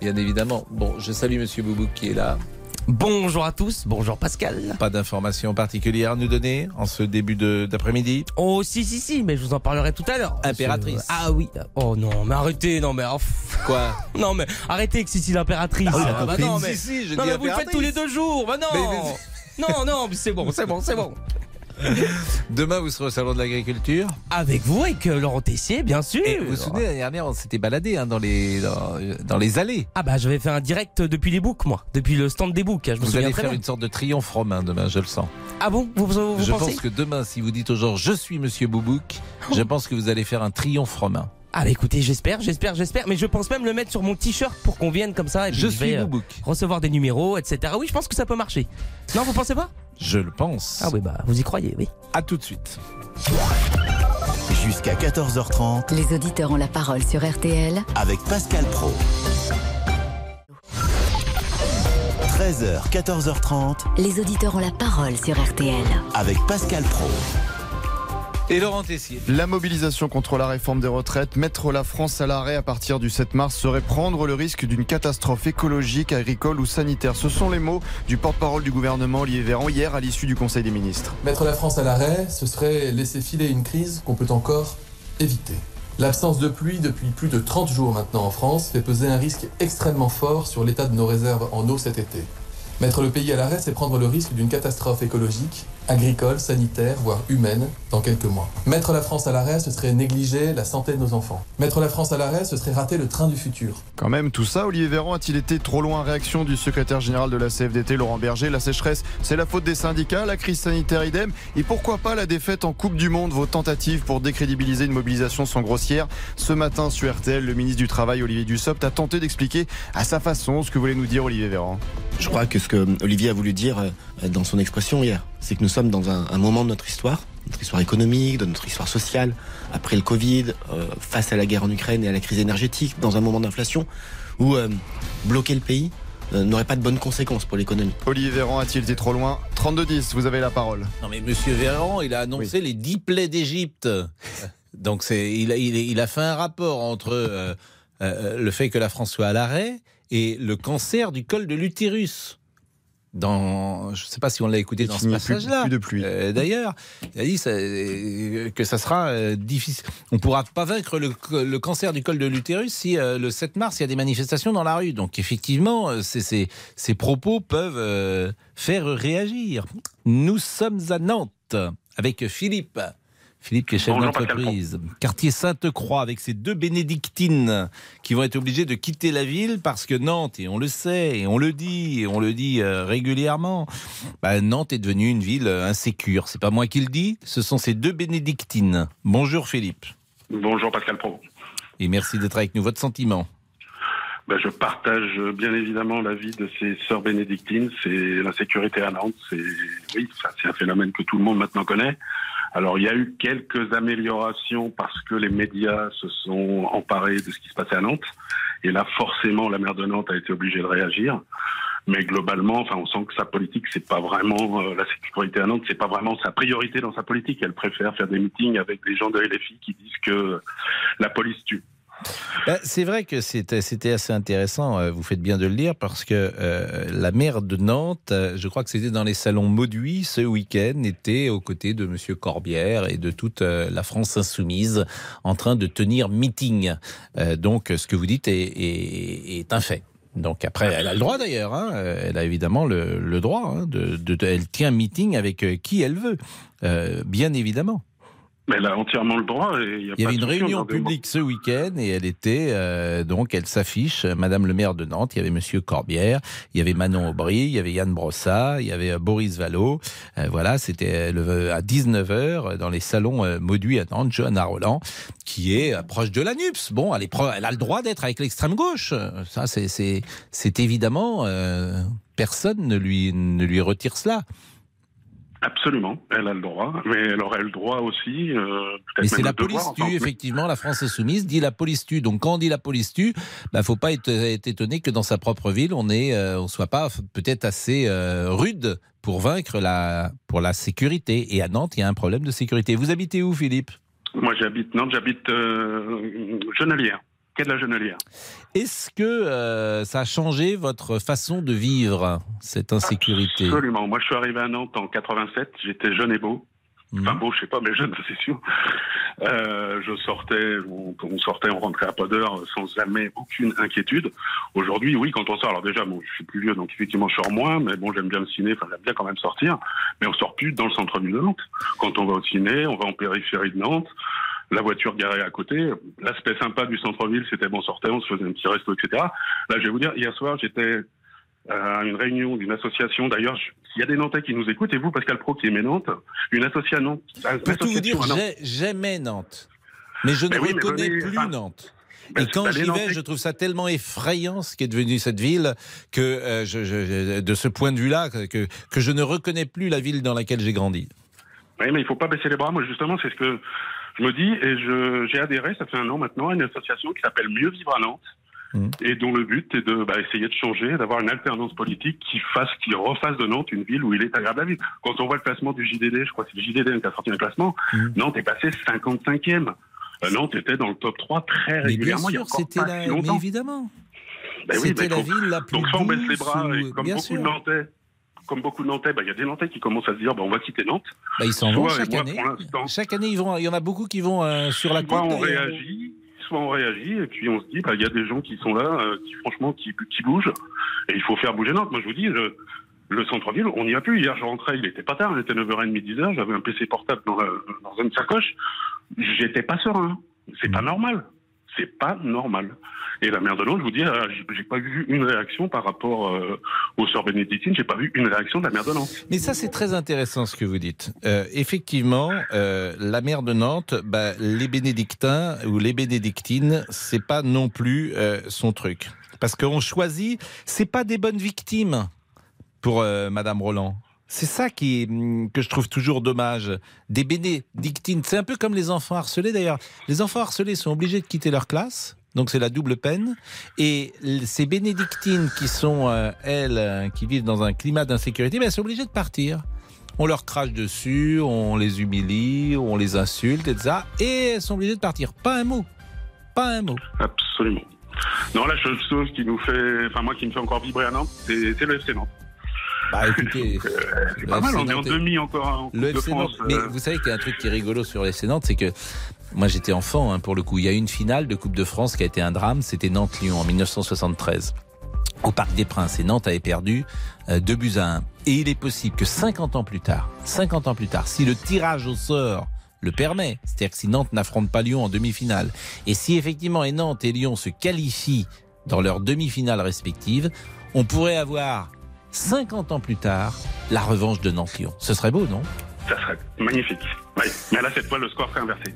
S2: Bien évidemment. Bon, je salue Monsieur Boubouk qui est là.
S14: Bonjour à tous, bonjour Pascal.
S2: Pas d'informations particulières à nous donner en ce début de- d'après-midi?
S14: Oh si si si, mais je vous en parlerai tout à l'heure.
S2: Impératrice.
S14: Ah oui. Oh non, mais arrêtez, non mais oh.
S2: Quoi?
S14: Non mais arrêtez avec Sissi l'impératrice.
S2: Ah oui,
S14: Ah, bah
S2: si,
S14: non
S2: si,
S14: mais
S2: si, je
S14: non
S2: dis
S14: mais vous le faites tous les deux jours. Bah non.
S2: Mais-
S14: Non non, mais c'est bon, c'est bon, c'est bon.
S2: Demain, vous serez au salon de l'agriculture.
S14: Avec vous, avec Laurent Tessier, bien sûr.
S2: Et vous vous souvenez, l'année dernière, on s'était baladé hein, dans, les, dans, dans les allées.
S14: Ah bah je vais faire un direct depuis les books moi, depuis le stand des books. Je me
S2: Vous
S14: souviens
S2: allez faire
S14: bien.
S2: une sorte de triomphe romain demain, je le sens.
S14: Ah bon? Vous, vous, vous
S2: je
S14: pensez?
S2: pense que demain, si vous dites aux gens je suis Monsieur Boubouk, je pense que vous allez faire un triomphe romain.
S14: Ah bah écoutez, j'espère, j'espère, j'espère, mais je pense même le mettre sur mon t-shirt pour qu'on vienne comme ça et puis
S2: Je
S14: je
S2: suis
S14: vais euh, recevoir des numéros, etc. Oui, je pense que ça peut marcher. Non, vous pensez pas?
S2: Je le pense.
S14: Ah oui, bah vous y croyez, oui.
S2: À tout de suite.
S1: Jusqu'à 14h30
S7: Les auditeurs ont la parole sur RTL
S1: avec Pascal Pro. 13h, 14h30
S7: Les auditeurs ont la parole sur RTL.
S1: avec Pascal Pro.
S2: Et Laurent Tessier.
S8: La mobilisation contre la réforme des retraites, mettre la France à l'arrêt à partir du 7 mars serait prendre le risque d'une catastrophe écologique, agricole ou sanitaire. Ce sont les mots du porte-parole du gouvernement Olivier Véran hier à l'issue du Conseil des ministres.
S15: Mettre la France à l'arrêt, ce serait laisser filer une crise qu'on peut encore éviter. L'absence de pluie depuis plus de 30 jours maintenant en France fait peser un risque extrêmement fort sur l'état de nos réserves en eau cet été. Mettre le pays à l'arrêt, c'est prendre le risque d'une catastrophe écologique, agricole, sanitaire, voire humaine, dans quelques mois. Mettre la France à l'arrêt, ce serait négliger la santé de nos enfants. Mettre la France à l'arrêt, ce serait rater le train du futur.
S8: Quand même, tout ça, Olivier Véran a-t-il été trop loin? Réaction du secrétaire général de la CFDT, Laurent Berger. La sécheresse, c'est la faute des syndicats, la crise sanitaire idem. Et pourquoi pas la défaite en Coupe du Monde? Vos tentatives pour décrédibiliser une mobilisation sont grossières. Ce matin, sur RTL, le ministre du Travail, Olivier Dussopt, a tenté d'expliquer à sa façon ce que voulait nous dire Olivier Véran.
S13: Je crois que ce que Olivier a voulu dire euh, dans son expression hier, c'est que nous sommes dans un, un, moment de notre histoire, notre histoire économique, de notre histoire sociale, après le Covid, euh, face à la guerre en Ukraine et à la crise énergétique, dans un moment d'inflation, où euh, bloquer le pays euh, n'aurait pas de bonnes conséquences pour l'économie.
S8: Olivier Véran a-t-il été trop loin 32-10, vous avez la parole.
S2: Non mais Monsieur Véran, il a annoncé oui. les 10 plaies d'Égypte. Donc c'est, il, a, il, il, a fait un rapport entre euh, euh, le fait que la France soit à l'arrêt et le cancer du col de l'utérus. Dans, je ne sais pas si on l'a écouté dans ce passage-là.
S8: Euh,
S2: D'ailleurs, il a dit ça, euh, que ça sera euh, difficile. On ne pourra pas vaincre le, le, cancer du col de l'utérus si euh, le 7 mars il y a des manifestations dans la rue. Donc effectivement, ces, ces propos peuvent euh, faire réagir. Nous sommes à Nantes avec Philippe. Philippe qui est chef d'entreprise. Quartier Sainte-Croix avec ses deux bénédictines qui vont être obligées de quitter la ville parce que Nantes, et on le sait, et on le dit, et on le dit euh, régulièrement, bah, Nantes est devenue une ville insécure. C'est pas moi qui le dis, ce sont ces deux bénédictines. Bonjour Philippe.
S16: Bonjour Pascal Pro.
S2: Et merci d'être avec nous. Votre sentiment?
S16: Ben, je partage bien évidemment l'avis de ces sœurs bénédictines. C'est l'insécurité à Nantes. C'est oui, c'est un phénomène que tout le monde maintenant connaît. Alors il y a eu quelques améliorations parce que les médias se sont emparés de ce qui se passait à Nantes. Et là, forcément, la maire de Nantes a été obligée de réagir. Mais globalement, enfin, on sent que sa politique, c'est pas vraiment euh, la sécurité à Nantes, c'est pas vraiment sa priorité dans sa politique. Elle préfère faire des meetings avec des gens de LFI qui disent que la police tue.
S2: C'est vrai que c'était assez intéressant, euh, vous faites bien de le lire, parce que euh, la maire de Nantes, euh, je crois que c'était dans les salons Mauduit ce week-end, était aux côtés de M. Corbière et de toute la France insoumise en train de tenir meeting. donc ce que vous dites est, un fait. Donc après, elle a le droit d'ailleurs, hein, elle a évidemment le, droit, hein, elle tient meeting avec qui elle veut, bien évidemment.
S16: Mais elle a entièrement le droit. Et y, a
S2: il y avait une réunion publique ce week-end et elle était euh, donc elle s'affiche, Madame le maire de Nantes. Il y avait Monsieur Corbière, il y avait Manon Aubry, il y avait Yann Brossat, il y avait Boris Vallot. Euh, voilà, c'était à 19 h dans les salons euh, Mauduit à Nantes. Johanna Roland, qui est proche de la NUPS. Bon, elle, est pro, elle a le droit d'être avec l'extrême gauche. Ça, c'est c'est évidemment personne ne lui ne lui retire cela.
S16: Absolument, elle a le droit, mais elle aurait le droit aussi. Euh,
S2: mais c'est la police tue, effectivement, la France insoumise dit la police tue. Donc quand on dit la police tue, bah faut pas être, être étonné que dans sa propre ville, on est, euh, on soit pas peut-être assez euh, rude pour vaincre la, pour la sécurité. Et à Nantes, il y a un problème de sécurité. Vous habitez où, Philippe?
S16: Moi, j'habite Nantes, j'habite euh, De la Genelière.
S2: Est-ce que euh, ça a changé votre façon de vivre, cette insécurité?
S16: Absolument. Moi, je suis arrivé à Nantes en 87. J'étais jeune et beau. Mmh. Enfin beau, je sais pas, mais jeune, c'est sûr. Euh, je sortais, on, on, sortait, on rentrait à pas d'heure sans jamais aucune inquiétude. Aujourd'hui, oui, quand on sort, alors déjà, bon, je suis plus vieux, donc effectivement, je sors moins, mais bon, j'aime bien le ciné, enfin, j'aime bien quand même sortir, mais on sort plus dans le centre-ville de Nantes. Quand on va au ciné, on va en périphérie de Nantes, la voiture garée à côté. L'aspect sympa du centre-ville, c'était bon, on sortait, on se faisait un petit resto, etc. Là, je vais vous dire, hier soir, j'étais à une réunion d'une association. D'ailleurs, il y a des Nantais qui nous écoutent, et vous, Pascal Pro, qui aimez Nantes, une association. Une
S2: Pour tout vous dire, j'aimais Nantes, mais je ne oui, reconnais venez, plus enfin, Nantes. Ben, et quand j'y vais, je trouve ça tellement effrayant ce qui est devenu cette ville que euh, je, je, de ce point de vue-là, que, que je ne reconnais plus la ville dans laquelle j'ai grandi.
S16: Oui, mais il ne faut pas baisser les bras. Moi, justement, c'est ce que je me dis, et j'ai adhéré, ça fait un an maintenant, à une association qui s'appelle Mieux Vivre à Nantes, mmh. et dont le but est de bah, essayer de changer, d'avoir une alternance politique qui fasse, qui refasse de Nantes une ville où il est agréable à vivre. Quand on voit le classement du JDD, je crois que c'est le JDD qui a sorti un classement, mmh. Nantes est passé 55e. Euh, Nantes était dans le top 3 très régulièrement.
S2: Mais bien sûr, c'était la... mais évidemment.
S16: Ben oui,
S2: c'était la
S16: faut...
S2: ville la plus
S16: Donc ça, on baisse les bras,
S2: ou...
S16: et comme
S2: bien
S16: beaucoup
S2: sûr.
S16: de Nantais, comme beaucoup de Nantais, il bah, y a des Nantais qui commencent à se dire bah, on va quitter Nantes.
S2: Bah, ils s'en vont chaque
S16: moi,
S2: année. Chaque année, ils vont, il y en a beaucoup qui vont euh, sur la
S16: soit
S2: côte.
S16: on
S2: d'ailleurs.
S16: réagit, soit on réagit, et puis on se dit, il y a des gens qui sont là, euh, qui franchement, qui, qui bougent, et il faut faire bouger Nantes. Moi, je vous dis, je, Le centre-ville, on n'y a plus. Hier, je rentrais, il était pas tard, il était 9h30, 10h, j'avais un PC portable dans, la- dans une sacoche. J'étais pas serein. C'est pas normal. C'est pas normal. Et la mère de Nantes, je vous dis, euh, j'ai- pas vu une réaction par rapport euh, aux sœurs bénédictines, j'ai pas vu une réaction de la mère de Nantes.
S2: Mais ça, c'est très intéressant ce que vous dites. Euh, effectivement, euh, la mère de Nantes, bah, les bénédictins ou les bénédictines, c'est pas non plus euh, son truc. Parce qu'on choisit, c'est pas des bonnes victimes pour Madame Roland. C'est ça qui, hum, que je trouve toujours dommage. Des bénédictines, c'est un peu comme les enfants harcelés d'ailleurs. Les enfants harcelés sont obligés de quitter leur classe. Donc c'est la double peine. Et ces bénédictines qui sont, euh, elles, euh, qui vivent dans un climat d'insécurité, ben, elles sont obligées de partir. On leur crache dessus, on les humilie, on les insulte, etc. Et elles sont obligées de partir. Pas un mot. Pas un mot.
S16: Absolument. Non, la chose qui nous fait, enfin moi qui me fait encore vibrer à Nantes, c'est le FC Nantes.
S2: Bah écoutez,
S16: c'est pas mal, on est en demi encore en Coupe
S2: Le
S16: de
S2: FC
S16: France.
S2: Nantes. Mais
S16: euh,
S2: vous savez qu'il y a un truc qui est rigolo sur les FC Nantes, c'est que moi j'étais enfant hein, pour le coup. Il y a une finale de Coupe de France qui a été un drame, c'était Nantes-Lyon en 1973 au Parc des Princes et Nantes avait perdu euh, 2 buts à 1. Et il est possible que 50 ans plus tard, 50 ans plus tard, si le tirage au sort le permet, c'est-à-dire que si Nantes n'affronte pas Lyon en demi-finale, et si effectivement et Nantes et Lyon se qualifient dans leurs demi-finales respectives, on pourrait avoir 50 ans plus tard la revanche de Nantes-Lyon. Ce serait beau, non?
S16: Ça serait magnifique. Oui. Mais là, cette fois, le score serait inversé.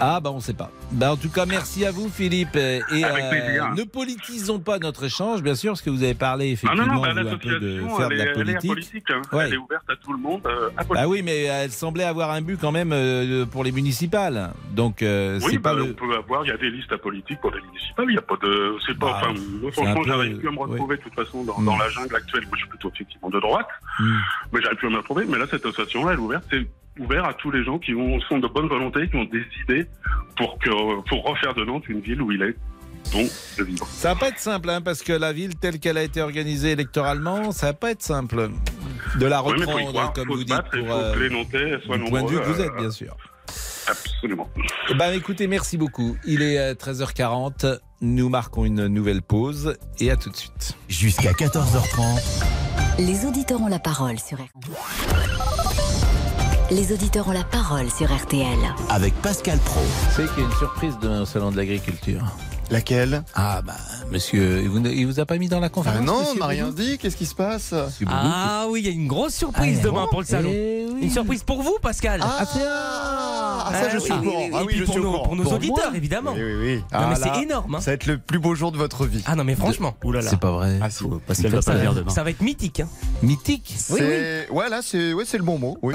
S2: Ah bah on sait pas. Bah en tout cas merci à vous Philippe et
S16: plaisir.
S2: ne politisons pas notre échange bien sûr parce que vous avez parlé
S16: Ah
S2: effectivement
S16: non, non, bah,
S2: un peu de faire
S16: elle,
S2: de la
S16: elle est
S2: politique.
S16: hein.
S2: Ouais.
S16: Elle est ouverte à tout le monde. euh, apolitique.
S2: Bah oui mais elle semblait avoir un but quand même euh, pour les municipales. Donc euh,
S16: oui,
S2: c'est
S16: bah,
S2: pas
S16: on peut avoir, il y a des listes apolitiques pour les municipales, il n'y a pas de. C'est pas.
S2: Bah,
S16: enfin, franchement, j'arrive plus à me retrouver de toute façon dans,
S2: Mm.
S16: dans la jungle actuelle. Moi, je suis plutôt effectivement de droite,
S2: Hmm.
S16: mais j'arrive plus à me retrouver. Mais là, cette association-là, elle est ouverte. C'est ouvert à tous les gens qui ont, sont de bonne volonté, qui ont des idées pour, que, pour refaire de Nantes une ville où il est bon de vivre.
S2: Ça va pas être simple hein, parce que la ville telle qu'elle a été organisée électoralement, ça va pas être simple de la
S16: Oui,
S2: reprendre
S16: croire,
S2: comme
S16: faut
S2: vous dites
S16: battre,
S2: pour euh,
S16: que les Nantais soient
S2: du point de vue que vous êtes
S16: euh,
S2: bien sûr.
S16: Absolument.
S2: Ben, écoutez, merci beaucoup. Il est euh, 13h40. Nous marquons une nouvelle pause et à tout de suite.
S1: Jusqu'à 14h30.
S7: Les auditeurs ont la parole sur RTL. Les auditeurs ont la parole sur RTL.
S1: Avec Pascal Pro.
S2: Savez qu'il y a une surprise demain au Salon de l'Agriculture.
S8: Laquelle
S2: Ah bah, monsieur, il vous, il vous a pas mis dans la conférence
S8: Ah non, on m'a rien dit. Qu'est-ce qui se passe
S14: Ah oui, il y a une grosse surprise
S2: Ah,
S14: demain
S2: bon
S14: pour le salon.
S2: Eh oui.
S14: Une surprise pour vous, Pascal.
S8: Ah,
S2: c'est
S8: ah, ça, je
S14: oui,
S8: suis au
S14: oui,
S8: courant.
S14: oui,
S8: Ah
S14: Et
S8: oui,
S14: puis
S8: je
S14: pour
S8: suis au
S14: nos,
S8: courant.
S14: pour nos
S2: Pour
S14: auditeurs, évidemment.
S8: Oui, oui, oui.
S14: Non,
S8: Ah,
S14: mais c'est énorme. hein.
S8: Ça va être le plus beau jour de votre vie.
S14: Ah non, mais franchement,
S13: Ouh là là.
S2: C'est pas vrai.
S8: Ah si.
S13: Pascal va pas le dire demain.
S14: ça va être mythique. hein.
S2: Mythique.
S8: C'est ouais là c'est ouais c'est le bon mot. Oui.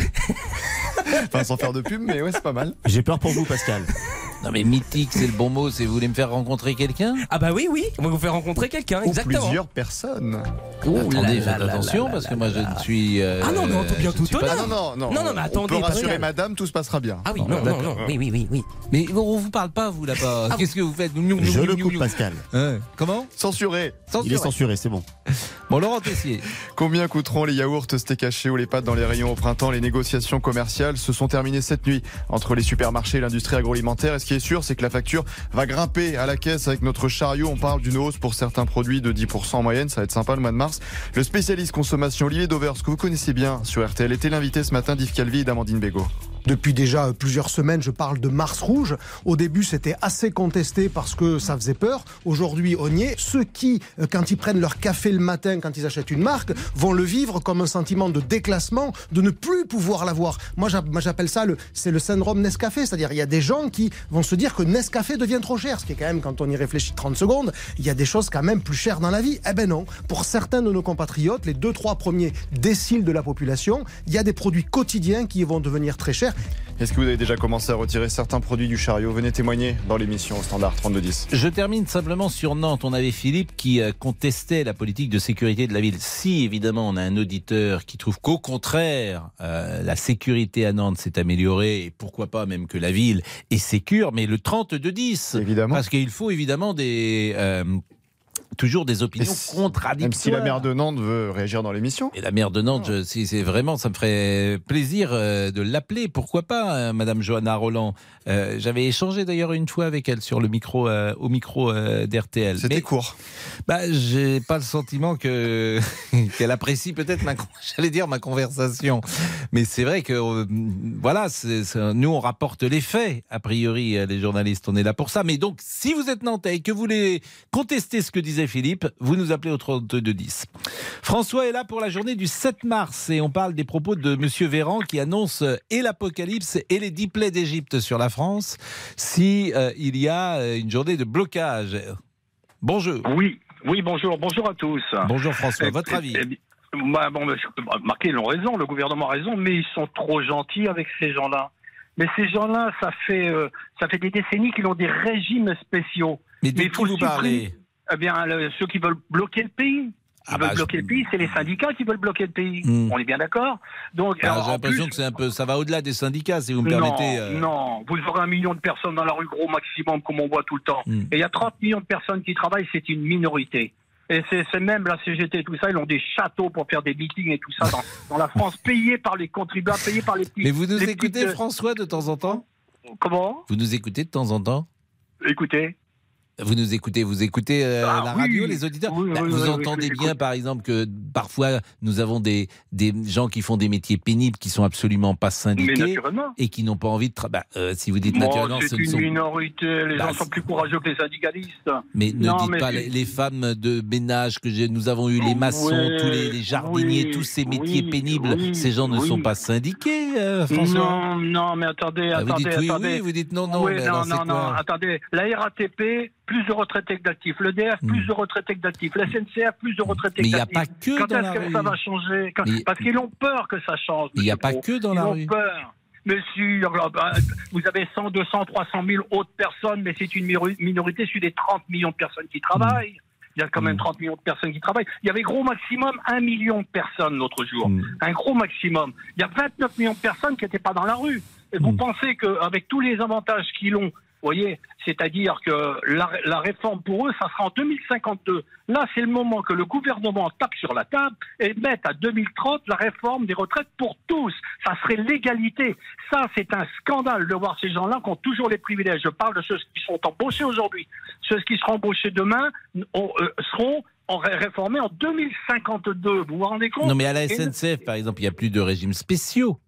S8: enfin sans faire de pub mais ouais c'est pas mal.
S13: J'ai peur pour vous, Pascal.
S2: Non mais mythique, c'est le bon mot. C'est vous voulez me faire rencontrer quelqu'un?
S14: Ah bah oui, oui, on va vous faire rencontrer quelqu'un,
S8: Ou
S14: exactement.
S8: plusieurs personnes.
S2: Attendez,
S14: là
S2: faites attention parce que moi je ne suis. euh,
S14: Ah non, mais on peut bien
S2: je
S14: tout
S2: suis pas-
S14: honneur.
S8: Non non non.
S14: Non, non, mais
S8: On
S14: attendez,
S8: peut rassurer
S14: Pascal.
S8: madame, tout se passera bien.
S14: Ah oui, non, non, non, oui, oui, oui, oui.
S2: Mais on vous parle pas vous là-bas.
S14: Ah,
S2: Qu'est-ce que vous faites?
S13: Je le coupe, Pascal.
S2: Hein Comment?
S8: Censuré.
S13: Il est censuré, c'est bon.
S2: Bon, Laurent Tessier.
S8: Combien coûteront les yaourts, steaks hachés ou les pâtes dans les rayons au printemps? Les négociations commerciales se sont terminées cette nuit entre les supermarchés et l'industrie agroalimentaire. Et ce sûr, c'est que la facture va grimper à la caisse avec notre chariot. On parle d'une hausse pour certains produits de 10% en moyenne. Ça va être sympa le mois de mars. Le spécialiste consommation Olivier Dauvers, que vous connaissez bien sur RTL, était l'invité ce matin d'Yves Calvi et d'Amandine Bégaud.
S17: Depuis déjà plusieurs semaines, je parle de Mars Rouge. Au début, c'était assez contesté parce que ça faisait peur. Aujourd'hui, on y est. Ceux qui, euh, quand ils prennent leur café le matin, quand ils achètent une marque, vont le vivre comme un sentiment de déclassement, de ne plus pouvoir l'avoir. Moi, j'a- moi, j'appelle ça le, c'est le syndrome Nescafé. C'est-à-dire, il y a des gens qui vont se dire que Nescafé devient trop cher. Ce qui est quand même, quand on y réfléchit 30 secondes, il y a des choses quand même plus chères dans la vie. Eh ben non. Pour certains de nos compatriotes, les deux, trois premiers déciles de la population, il y a des produits quotidiens qui vont devenir très chers.
S8: Est-ce que vous avez déjà commencé à retirer certains produits du chariot Venez témoigner dans l'émission au standard 3210.
S2: Je termine simplement sur Nantes. On avait Philippe qui euh, contestait la politique de sécurité de la ville. Si évidemment on a un auditeur qui trouve qu'au contraire euh, la sécurité à Nantes s'est améliorée et pourquoi pas même que la ville est sécure, mais le 32 10
S8: Évidemment.
S2: parce qu'il faut évidemment des euh, toujours des opinions contradictoires.
S8: Même si la maire de Nantes veut réagir dans l'émission.
S2: Et la maire de Nantes, je- si c'est vraiment, ça me ferait plaisir euh, de l'appeler. Pourquoi pas, euh, Madame Johanna Roland? Euh, J'avais échangé d'ailleurs une fois avec elle sur le micro, euh, au micro euh, d'RTL.
S8: C'était court.
S2: Bah, j'ai pas le sentiment que qu'elle apprécie peut-être ma, j'allais dire ma conversation. Mais c'est vrai que voilà, nous on rapporte les faits. A priori, les journalistes, on est là pour ça. Mais donc, si vous êtes nantais et que vous voulez contester ce que disait Philippe, vous nous appelez au 3210. François est là pour la journée du 7 mars et on parle des propos de Monsieur Véran qui annonce euh, et l'apocalypse et les dix plaies d'Égypte sur la France si euh, il y a euh, une journée de blocage. Bonjour.
S18: Oui, oui, bonjour, bonjour à tous.
S2: Bonjour François, votre
S18: eh,
S2: avis
S18: bah, bon, monsieur, Marquez, ils ont raison, le gouvernement a raison, mais ils sont trop gentils avec ces gens-là. Mais ces gens-là, ça fait, euh, ça fait des décennies qu'ils ont des régimes spéciaux.
S2: Mais
S18: il faut
S2: vous
S18: supprimer-
S2: parlez
S18: Eh bien, le- ceux qui veulent bloquer le pays. Qui
S2: Ah
S18: veulent
S2: bah, je-
S18: bloquer le pays, c'est les syndicats qui veulent bloquer le pays.
S2: Hmm.
S18: On est bien d'accord Donc,
S2: Ah,
S18: alors,
S2: J'ai l'impression
S18: plus-
S2: que c'est un peu, ça va au-delà des syndicats, si vous me
S18: non,
S2: permettez. euh.
S18: non, vous aurez un million de personnes dans la rue, gros maximum, comme on voit tout le temps.
S2: Hmm.
S18: Et il y a 30 millions de personnes qui travaillent, c'est une minorité. Et c'est même la CGT et tout ça, ils ont des châteaux pour faire des meetings et tout ça dans, dans la France, payés par les contribuables, payés par les petits.
S2: Mais vous nous écoutez,
S18: petites, euh,
S2: François, de temps en temps?
S18: Comment?
S2: Vous nous écoutez de temps en temps?
S18: Écoutez.
S2: Vous nous écoutez, vous écoutez euh,
S18: Ah
S2: la
S18: oui.
S2: radio, les auditeurs
S18: Oui,
S2: Bah, Vous entendez bien, par exemple, que parfois nous avons des, des gens qui font des métiers pénibles, qui sont absolument pas syndiqués et qui n'ont pas envie de travailler. si vous dites
S18: Bon,
S2: naturellement, ce
S18: c'est
S2: ne
S18: une
S2: sont
S18: minorité, les
S2: Bah,
S18: gens sont plus courageux que les syndicalistes.
S2: Mais ne dites
S18: mais
S2: pas les, les femmes de ménage que nous avons eu, les maçons,
S18: Oui,
S2: tous les, les jardiniers, tous ces métiers pénibles. ces gens ne sont pas syndiqués, euh, François
S18: Non, non, mais attendez,
S2: Ah, vous
S18: attendez,
S2: dites oui,
S18: attendez.
S2: oui, vous dites non, non, mais
S18: non,
S2: alors
S18: non, non, attendez. La RATP, plus de retraités que d'actifs. Le DF, plus de retraités que d'actifs. La SNCF, plus de retraités
S2: Hmm. Mais il
S18: que
S2: y a
S18: d'actifs.
S2: pas que
S18: Quand
S2: dans
S18: est-ce
S2: la
S18: que
S2: rue.
S18: ça va changer Quand-
S2: Mais-
S18: Parce qu'ils ont peur que ça change.
S2: Il y a
S18: monsieur
S2: pas
S18: Pro.
S2: que dans
S18: Ils
S2: la
S18: ont
S2: rue.
S18: peur. Mais si, euh, bah, vous avez 100, 200, 300 000 autres personnes, mais c'est une minorité sur les 30 millions de personnes qui travaillent. Il y a quand
S2: Hmm.
S18: même 30 millions de personnes qui travaillent. Il y avait gros maximum 1 million de personnes l'autre jour.
S2: Hmm.
S18: Un gros maximum. Il y a 29 millions de personnes qui n'étaient pas dans la rue. Et
S2: Hmm.
S18: vous pensez qu'avec tous les avantages qu'ils ont, vous voyez, c'est-à-dire que la, la réforme pour eux, ça sera en 2052. Là, c'est le moment que le gouvernement tape sur la table et mette à 2030 la réforme des retraites pour tous. Ça serait l'égalité. Ça, c'est un scandale de voir ces gens-là qui ont toujours les privilèges. Je parle de ceux qui sont embauchés aujourd'hui. Ceux qui seront embauchés demain euh, seront réformés en 2052. Vous vous rendez compte?
S2: Non, mais à la SNCF, par exemple, il n'y a plus de régimes spéciaux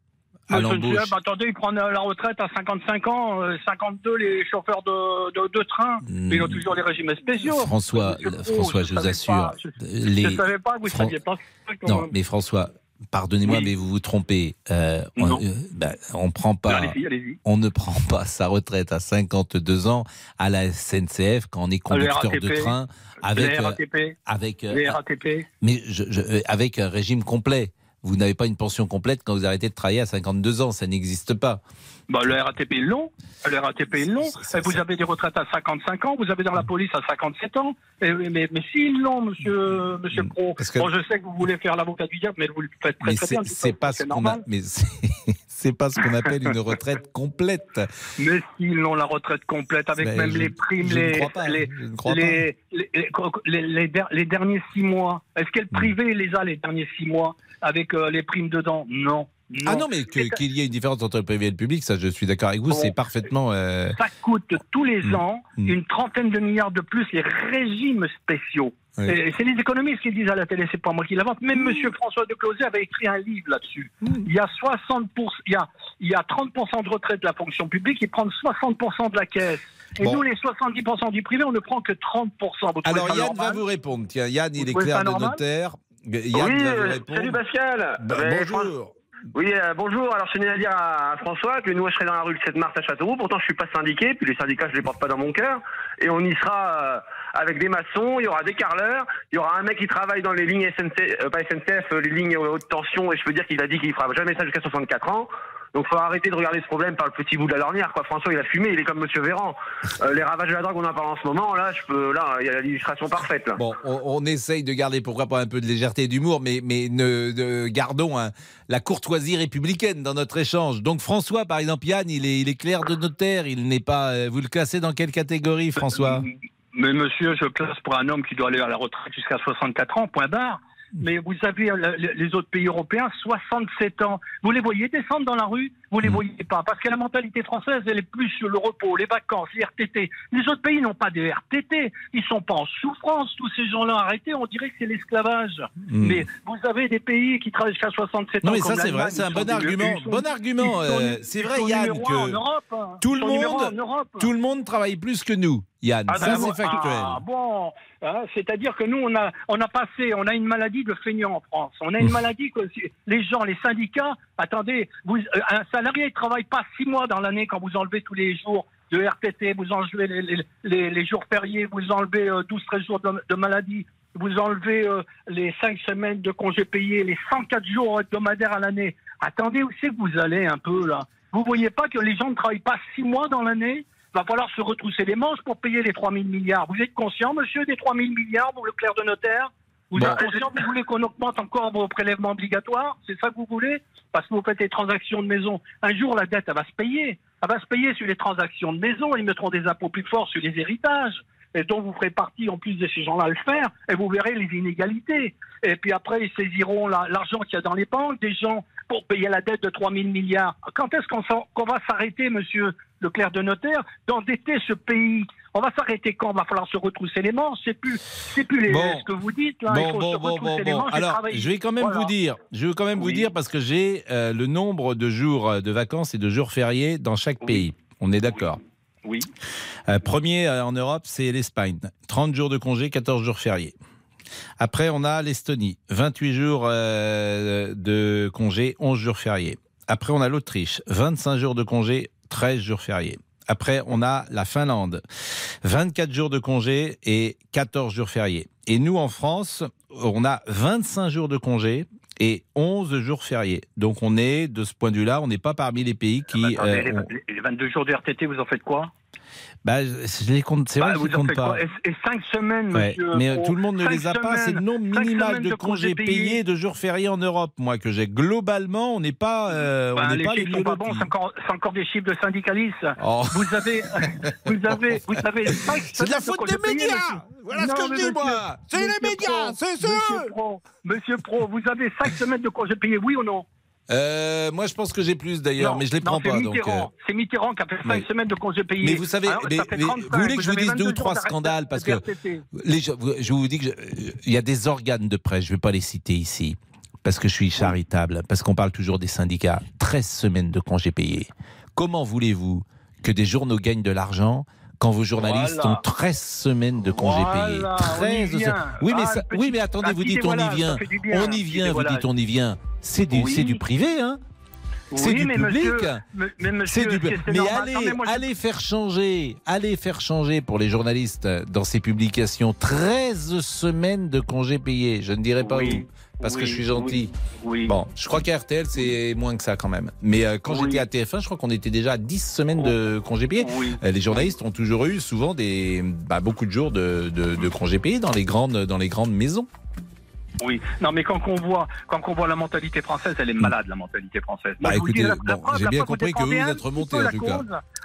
S2: à
S18: le
S2: l'embauche.
S18: SNCF, attendez, ils prennent euh, la retraite à 55 ans, euh, 52 les chauffeurs de, de, de train.
S2: Hmm.
S18: Ils ont toujours les régimes spéciaux.
S2: François,
S18: Monsieur
S2: François, je vous assure,
S18: pas, je,
S2: les-
S18: je savais pas que vous
S2: Fran-
S18: saviez pas
S2: Non,
S18: même.
S2: mais François, pardonnez-moi,
S18: Oui.
S2: mais vous vous trompez. Euh, on,
S18: Non.
S2: euh, ben, on prend pas.
S18: Allez-y, allez-y.
S2: On ne prend pas sa retraite à 52 ans à la SNCF quand on est conducteur de train avec euh,
S18: RATP,
S2: avec euh,
S18: RATP.
S2: mais je, je- euh, avec un régime complet. Vous n'avez pas une pension complète quand vous arrêtez de travailler à 52 ans, ça n'existe pas.
S18: Bah, le RATP est long. Le RATP est long. Vous avez des retraites à 55 ans, vous avez dans la police à 57 ans. Et, mais, mais si long, monsieur, monsieur Pro.
S2: que-
S18: Bon, je sais que vous voulez faire l'avocat du diable, mais vous le faites très
S2: Mais
S18: très bien.
S2: c'est pas ce qu'on a, mais c'est pas ce qu'on appelle une retraite complète.
S18: Mais s'ils ont la retraite complète avec
S2: Ben,
S18: même
S2: je-
S18: les primes, les, derniers six mois, est-ce que le
S2: Hmm.
S18: privé les a les derniers six mois avec euh, les primes dedans? Non.
S2: Ah non, mais qu'il y ait une différence entre le privé et le public, ça je suis d'accord avec vous,
S18: Bon.
S2: c'est parfaitement... euh,
S18: Ça coûte tous les
S2: Mm.
S18: ans
S2: Mm.
S18: une trentaine de milliards de plus les régimes spéciaux.
S2: Oui.
S18: C'est les économistes qui le disent à la télé, c'est pas moi qui l'invente. Même Monsieur François de Closet avait écrit un livre là-dessus. Il y a 60 il y a, il y a 30% de retraite de la fonction publique, ils prennent 60% de la caisse. Et
S2: Bon.
S18: nous, les 70% du privé, on ne prend que 30%. Vous trouvez
S2: Alors Yann va vous répondre. Tiens, Yann, il est clair de notaire. Yann
S19: oui,
S2: va vous répondre.
S19: salut Pascal.
S2: Bah, bonjour.
S19: Oui, euh, bonjour. Alors, je tenais à dire à, à François que nous, je serai dans la rue le 7 mars à Châteauroux. Pourtant, je suis pas syndiqué, puis les syndicats, je les porte pas dans mon cœur. Et on y sera euh, avec des maçons, il y aura des carleurs, il y aura un mec qui travaille dans les lignes SNCF, euh, pas SNCF, euh, les lignes haute tension, et je peux dire qu'il a dit qu'il fera jamais ça jusqu'à 64 ans. Donc, faut arrêter de regarder ce problème par le petit bout de la lorgnière, quoi. François, il a fumé, il est comme Monsieur Véran. Euh, les ravages de la drogue, on en parle en ce moment. Là, je peux, là, il y a l'illustration parfaite.
S2: Bon, on, essaye de garder pourquoi pas un peu de légèreté et d'humour, mais, mais gardons hein, la courtoisie républicaine dans notre échange. Donc François, par exemple, Yann, il est, il clair de notaire, il n'est pas... Vous le classez dans quelle catégorie, François?
S18: Mais monsieur, je classe pour un homme qui doit aller à la retraite jusqu'à 64 ans, point barre. Mais vous avez euh, le- les autres pays européens, 67 ans. Vous les voyez descendre dans la rue? Vous les voyez pas. Parce que la mentalité française, elle est plus sur le repos, les vacances, les RTT. Les autres pays n'ont pas de RTT. Ils sont pas en souffrance. Tous ces gens-là arrêtés, on dirait que c'est l'esclavage.
S2: Mm.
S18: Mais vous avez des pays qui travaillent jusqu'à 67
S2: Non
S18: ans.
S2: mais ça c'est vrai, c'est un bon argument.
S18: sont-
S2: Bon argument. euh, C'est vrai Yann que
S18: Europe,
S2: tout le monde,
S18: Europe.
S2: tout le monde travaille plus que nous. Yann,
S18: Ah,
S2: ça c'est factuel.
S18: Ah, bon, hein, c'est-à-dire que nous, on a, on a passé, on a une maladie de feignant en France. On a une maladie que les gens, les syndicats, attendez, vous, euh, un salarié ne travaille pas six mois dans l'année quand vous enlevez tous les jours de RTT, vous enlevez les, les, les- les jours fériés, vous enlevez euh, 12-13 jours de, de maladie, vous enlevez euh, les 5 semaines de congés payés, les 104 jours hebdomadaires à l'année. Attendez, où c'est que vous allez un peu là? Vous voyez pas que les gens ne travaillent pas six mois dans l'année? Va falloir se retrousser les manches pour payer les 3 000 milliards. Vous êtes conscient, monsieur, des 3 000 milliards, vous, le clerc de notaire? Vous
S2: Bon.
S18: êtes conscient que vous voulez qu'on augmente encore vos prélèvements obligatoires? C'est ça que vous voulez? Parce que vous faites des transactions de maison. Un jour, la dette, elle va se payer. Elle va se payer sur les transactions de maison. Ils mettront des impôts plus forts sur les héritages. Et dont vous ferez partie, en plus de ces gens-là, à le faire. Et vous verrez les inégalités. Et puis après, ils saisiront la- l'argent qu'il y a dans les banques des gens pour payer la dette de 3 000 milliards. Quand est-ce qu'on va s'arrêter, monsieur le clerc de notaire, d'endetter ce pays? On va s'arrêter quand? Il va falloir se retrousser les manches. C'est plus, c'est plus les,
S2: Bon.
S18: ce que vous dites. Là. Il faut
S2: bon,
S18: se retrousser les manches
S2: Alors, je vais quand même
S18: Voilà.
S2: vous dire, je vais quand même vous dire parce que j'ai euh, le nombre de jours euh, de vacances et de jours fériés dans chaque pays. On est d'accord?
S18: Oui.
S2: Euh, premier euh, en Europe, c'est l'Espagne. 30 jours de congé, 14 jours fériés. Après, on a l'Estonie. 28 jours euh, de congé, 11 jours fériés. Après, on a l'Autriche. 25 jours de congé, 13 jours fériés. Après, on a la Finlande. 24 jours de congé et 14 jours fériés. Et nous, en France, on a 25 jours de congé et 11 jours fériés. Donc, on est, de ce point de vue-là, on n'est pas parmi les pays qui...
S18: Attendez,
S2: euh,
S18: les,
S2: ont-
S18: les- les 22 jours de RTT, vous en faites quoi?
S2: Bah, je les compte, c'est
S18: Bah,
S2: vrai que je les compte pas.
S18: et, et 5 semaines,
S2: Ouais,
S18: monsieur
S2: mais euh, tout le monde ne
S18: cinq
S2: les a pas. C'est le nombre
S18: cinq
S2: minimal de congés payés, de jours fériés en Europe, moi, que j'ai. Globalement, on n'est pas, euh,
S18: Bah,
S2: on n'est
S18: les
S2: pas les
S18: chiffres sont
S2: mieux
S18: pas
S2: lotis.
S18: bons, c'est encore, des chiffres de syndicalistes.
S2: Oh.
S18: Vous avez, vous avez, vous avez. cinq
S2: C'est de la faute des médias. Voilà ce que je dis, moi C'est les médias, c'est eux
S18: Monsieur Pro, vous avez 5 semaines de congés payés, oui ou non?
S2: Euh, moi, je pense que j'ai plus d'ailleurs, mais je les
S18: non,
S2: prends pas. Donc, euh,
S18: C'est Mitterrand qui a fait 5
S2: oui.
S18: semaines de congés payés.
S2: Mais vous savez,
S18: Alors,
S2: mais-
S18: ça fait
S2: mais
S18: 35,
S2: vous voulez que je vous dise
S18: 22
S2: deux ou trois scandales parce que les je vous dis que je- il y a des organes de presse, je ne vais pas les citer ici parce que je suis charitable, parce qu'on parle toujours des syndicats. 13 semaines de congés payés. Comment voulez-vous que des journaux gagnent de l'argent quand vos journalistes
S18: Voilà.
S2: ont 13 semaines de congés payés
S18: Voilà,
S2: 13
S18: on y vient.
S2: Oui, mais,
S18: Ah,
S2: ça- oui, mais attendez, vous dites on y vient. On y vient, vous dites on y vient. C'est du,
S18: Oui.
S2: c'est du privé, hein c'est
S18: Oui,
S2: du
S18: mais
S2: public.
S18: monsieur- mais- monsieur,
S2: du allez,
S18: Non, mais moi, je-
S2: allez faire changer, allez faire changer pour les journalistes dans ces publications 13 semaines de congés payés. Je ne dirai pas
S18: Oui,
S2: où, parce que je suis gentil. Bon, je crois qu'à RTL c'est moins que ça quand même. Mais euh, quand j'étais à TF1, je crois qu'on était déjà à 10 semaines de congés payés. Euh, Les journalistes ont toujours eu souvent des, bah, beaucoup de jours de, de- de congés payés dans les grandes, dans les grandes maisons.
S18: Oui, non, mais quand on voit, quand on voit la mentalité française, elle est malade, la mentalité française.
S2: Bah, écoutez, bon, j'ai bien compris que vous êtes remonté, en tout cas.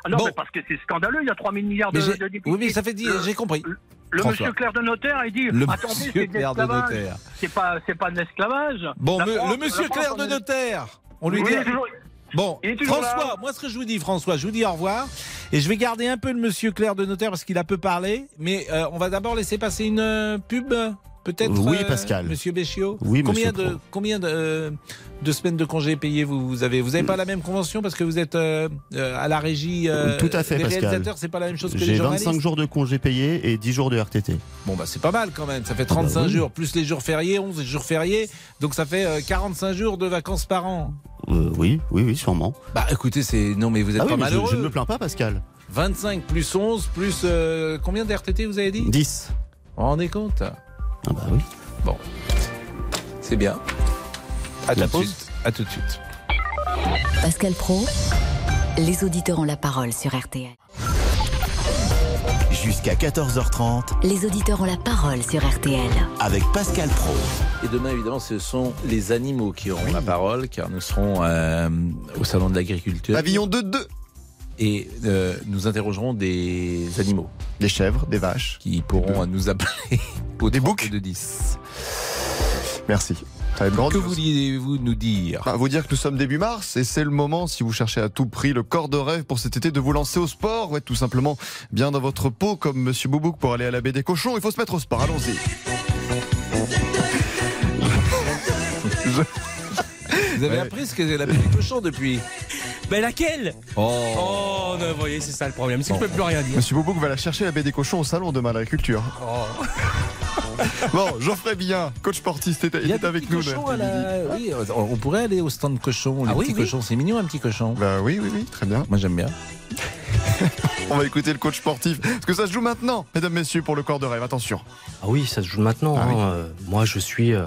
S18: Ah non,
S2: Bon.
S18: mais parce que c'est scandaleux, il y a 3 000 milliards de, députés.
S2: oui, mais ça fait dire,
S18: Le-
S2: j'ai compris.
S18: Le monsieur clerc de notaire, il dit
S2: Le
S18: attendez,
S2: monsieur
S18: c'est de
S2: clerc de
S18: l'esclavage.
S2: notaire.
S18: C'est pas, c'est pas de l'esclavage.
S2: Bon,
S18: France-
S2: le monsieur clerc de notaire, on lui
S18: Oui,
S2: dit.
S18: toujours-
S2: Bon, François,
S18: là.
S2: moi ce que je vous dis, François, je vous dis au revoir. Et je vais garder un peu le monsieur clerc de notaire parce qu'il a peu parlé. Mais euh, on va d'abord laisser passer une euh, pub, peut-être
S13: Oui,
S2: euh,
S13: Pascal.
S2: Monsieur Béchiot
S13: Oui,
S2: combien
S13: monsieur
S2: de
S13: Pro.
S2: Combien de, euh, de semaines de congés payés vous, vous avez? Vous n'avez pas la même convention parce que vous êtes euh, à la régie
S13: Tout à fait,
S2: Les
S13: Pascal.
S2: réalisateurs, c'est pas la même chose que les
S13: J'ai
S2: journalistes?
S13: 25 jours de congés payés et 10 jours de RTT.
S2: Bon, bah c'est pas mal quand même. Ça fait 35
S13: Ah bah oui.
S2: jours, plus les jours fériés, 11 jours fériés. Donc ça fait euh, 45 jours de vacances par an.
S13: Oui, oui, oui, sûrement.
S2: Bah écoutez, c'est. Non, mais vous êtes
S13: Ah oui,
S2: pas
S13: mais
S2: malheureux.
S13: je ne me plains pas, Pascal.
S2: 25 plus 11 plus. combien de RTT vous avez dit?
S13: 10.
S2: Vous vous rendez compte
S13: Ah bah oui.
S2: Bon. C'est bien. À
S13: La
S2: tout de
S13: pause
S2: suite. À tout de suite.
S7: Pascal Pro, les auditeurs ont la parole sur RTL.
S1: Jusqu'à 14h30
S7: Les auditeurs ont la parole sur RTL.
S1: avec Pascal Pro.
S2: Et demain, évidemment, ce sont les animaux qui auront la parole, car nous serons euh, au Salon de l'Agriculture.
S8: Pavillon 2-2.
S2: Et euh, nous interrogerons des animaux.
S8: Des chèvres, des vaches.
S2: Qui pourront nous appeler au des boucs de 10.
S8: Merci. Ça va être
S2: que vouliez-vous nous dire?
S8: Bah, Vous dire que nous sommes début mars et c'est le moment, si vous cherchez à tout prix le corps de rêve pour cet été, de vous lancer au sport. Ouais, tout simplement bien dans votre peau, comme Monsieur Boubouk pour aller à la baie des cochons. Il faut se mettre au sport. Allons-y.
S2: Vous avez appris ce que c'est la baie des cochons depuis?
S14: Mais laquelle
S2: Oh,
S14: oh non, vous voyez, c'est ça le problème. C'est que je peux plus rien dire.
S8: Monsieur Boubouk va la chercher la baie des cochons au salon de l'agriculture.
S14: Oh.
S8: bon, Geoffrey bien, coach sportif, était, était avec nous.
S2: La... Oui, on pourrait aller au stand cochon. Les ah, petits oui, cochons, c'est mignon un petit cochon.
S8: Bah oui, oui, oui, très bien.
S2: Moi j'aime bien.
S8: on va écouter le coach sportif. Parce que ça se joue maintenant, mesdames, messieurs, pour le corps de rêve. Attention.
S20: Ah oui, ça se joue maintenant. Ah hein. moi, je suis euh,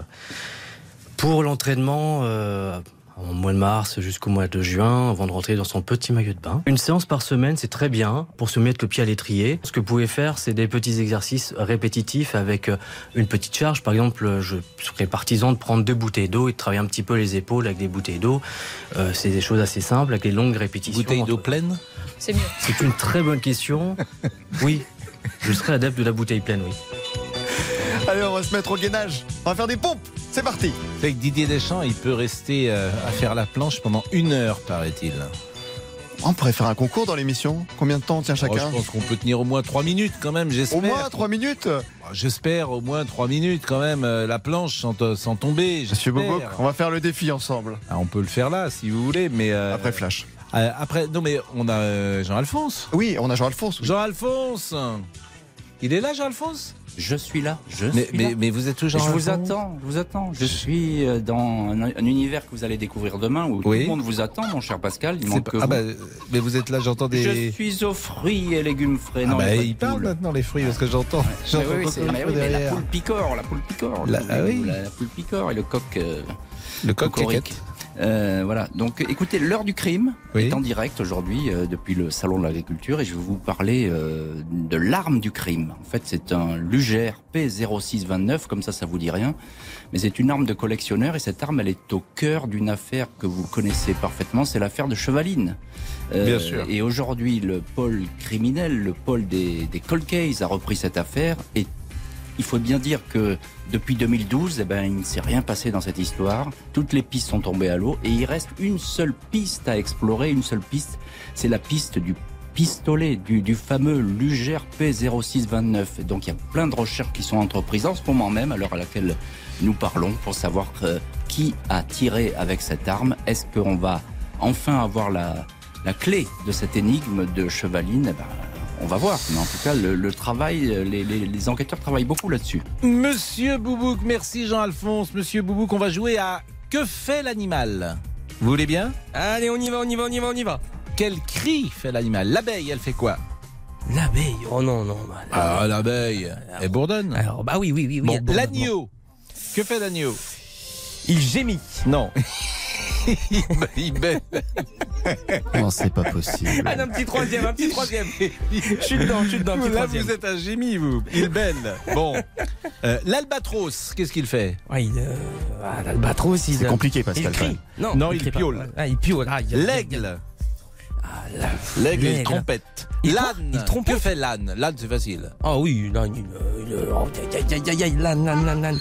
S20: pour l'entraînement. Euh, en mois de mars jusqu'au mois de juin avant de rentrer dans son petit maillot de bain. Une séance par semaine, c'est très bien pour se mettre le pied à l'étrier. Ce que vous pouvez faire, c'est des petits exercices répétitifs avec euh, une petite charge. Par exemple, je serais partisan de prendre deux bouteilles d'eau et de travailler un petit peu les épaules avec des bouteilles d'eau. Euh, c'est des choses assez simples avec des longues répétitions.
S2: Bouteilles d'eau pleine
S4: C'est mieux.
S20: C'est une très bonne question. Oui, je serais adepte de la bouteille pleine, oui.
S8: Allez, on va se mettre au gainage. On va faire des pompes. C'est parti.
S2: Avec Didier Deschamps, il peut rester euh, à faire la planche pendant une heure, paraît-il.
S8: On pourrait faire un concours dans l'émission. Combien de temps tient chacun
S2: oh, Je pense qu'on peut tenir au moins 3 minutes quand même, j'espère.
S8: Au moins 3 minutes
S2: bah, J'espère au moins 3 minutes quand même, euh, la planche sans, sans tomber.
S8: Monsieur Boboc, on va faire le défi ensemble.
S2: Ah, on peut le faire là si vous voulez, mais. Euh,
S8: Après Flash.
S2: après, non mais on a Jean-Alphonse.
S8: Oui, on a Jean-Alphonse.
S2: Jean-Alphonse Il est là, Jean-Alphonse?
S21: Je suis là. Je
S2: mais,
S21: suis
S2: mais,
S21: là.
S2: mais, vous êtes toujours.
S21: Je vous attends. Je vous attends. Je suis euh, dans un, univers que vous allez découvrir demain où tout le monde vous attend, mon cher Pascal. Il manque que
S2: ah
S21: vous.
S2: bah, mais vous êtes là, j'entends des.
S21: Je suis aux fruits et légumes frais.
S2: Ah
S21: non,
S2: bah, il parle maintenant les fruits parce que j'entends.
S21: Ouais. Oui, oui, mais, oui, mais la poule picore, la poule picore.
S2: La, ah oui.
S21: la, la poule picore et le coq. Euh,
S2: le coq
S21: euh, voilà. Donc, écoutez, l'heure du crime est en direct aujourd'hui euh, depuis le salon de l'agriculture et je vais vous parler euh, de l'arme du crime. En fait, c'est un Luger P0629, comme ça, ça vous dit rien, mais c'est une arme de collectionneur et cette arme, elle est au cœur d'une affaire que vous connaissez parfaitement, c'est l'affaire de Chevaline.
S2: Bien sûr.
S21: Et aujourd'hui, le pôle criminel, le pôle des, des cold cases a repris cette affaire et il faut bien dire que depuis 2012, eh ben, il ne s'est rien passé dans cette histoire. Toutes les pistes sont tombées à l'eau et il reste une seule piste à explorer, une seule piste, c'est la piste du pistolet du, du fameux Luger P0629. donc il y a plein de recherches qui sont entreprises en ce moment même, à l'heure à laquelle nous parlons, pour savoir euh, qui a tiré avec cette arme. Est-ce qu'on va enfin avoir la, la clé de cette énigme de Chevaline? Eh ben, on va voir. Mais en tout cas, le, travail, les, les, enquêteurs travaillent beaucoup là-dessus.
S2: Monsieur Boubouk, merci Jean-Alphonse. Monsieur Boubouk, on va jouer à Que fait l'animal? Vous voulez bien?
S14: Allez, on y va, on y va, on y va, on y va.
S2: Quel cri fait l'animal? L'abeille, elle fait quoi?
S14: L'abeille Oh non, non. Bah,
S2: ah, l'abeille. Elle bourdonne?
S14: Alors, bah oui, oui, oui. oui
S2: bon, l'agneau. Que fait l'agneau?
S14: Il gémit.
S2: Non. il bête.
S1: Non, c'est pas possible.
S14: Ah, un petit troisième, un petit troisième. Je suis dedans, je suis dedans. Petit
S2: Là,
S14: troisième.
S2: vous êtes un génie, vous. Il belle. Bon. Euh, L'albatros, qu'est-ce qu'il fait?
S14: Ouais, il, euh, ah, L'albatros, il.
S8: C'est compliqué, Pascal.
S14: Il crie.
S2: Non, non, il, il piole.
S14: Ah, il piole. Ah,
S2: L'aigle.
S14: Ah,
S2: L'aigle, il trompette. L'âne. Que fait l'âne? L'âne, c'est facile.
S14: Ah oui, l'âne, il. il oh, aïe, aïe, aïe, aïe, l'âne, l'âne, l'âne,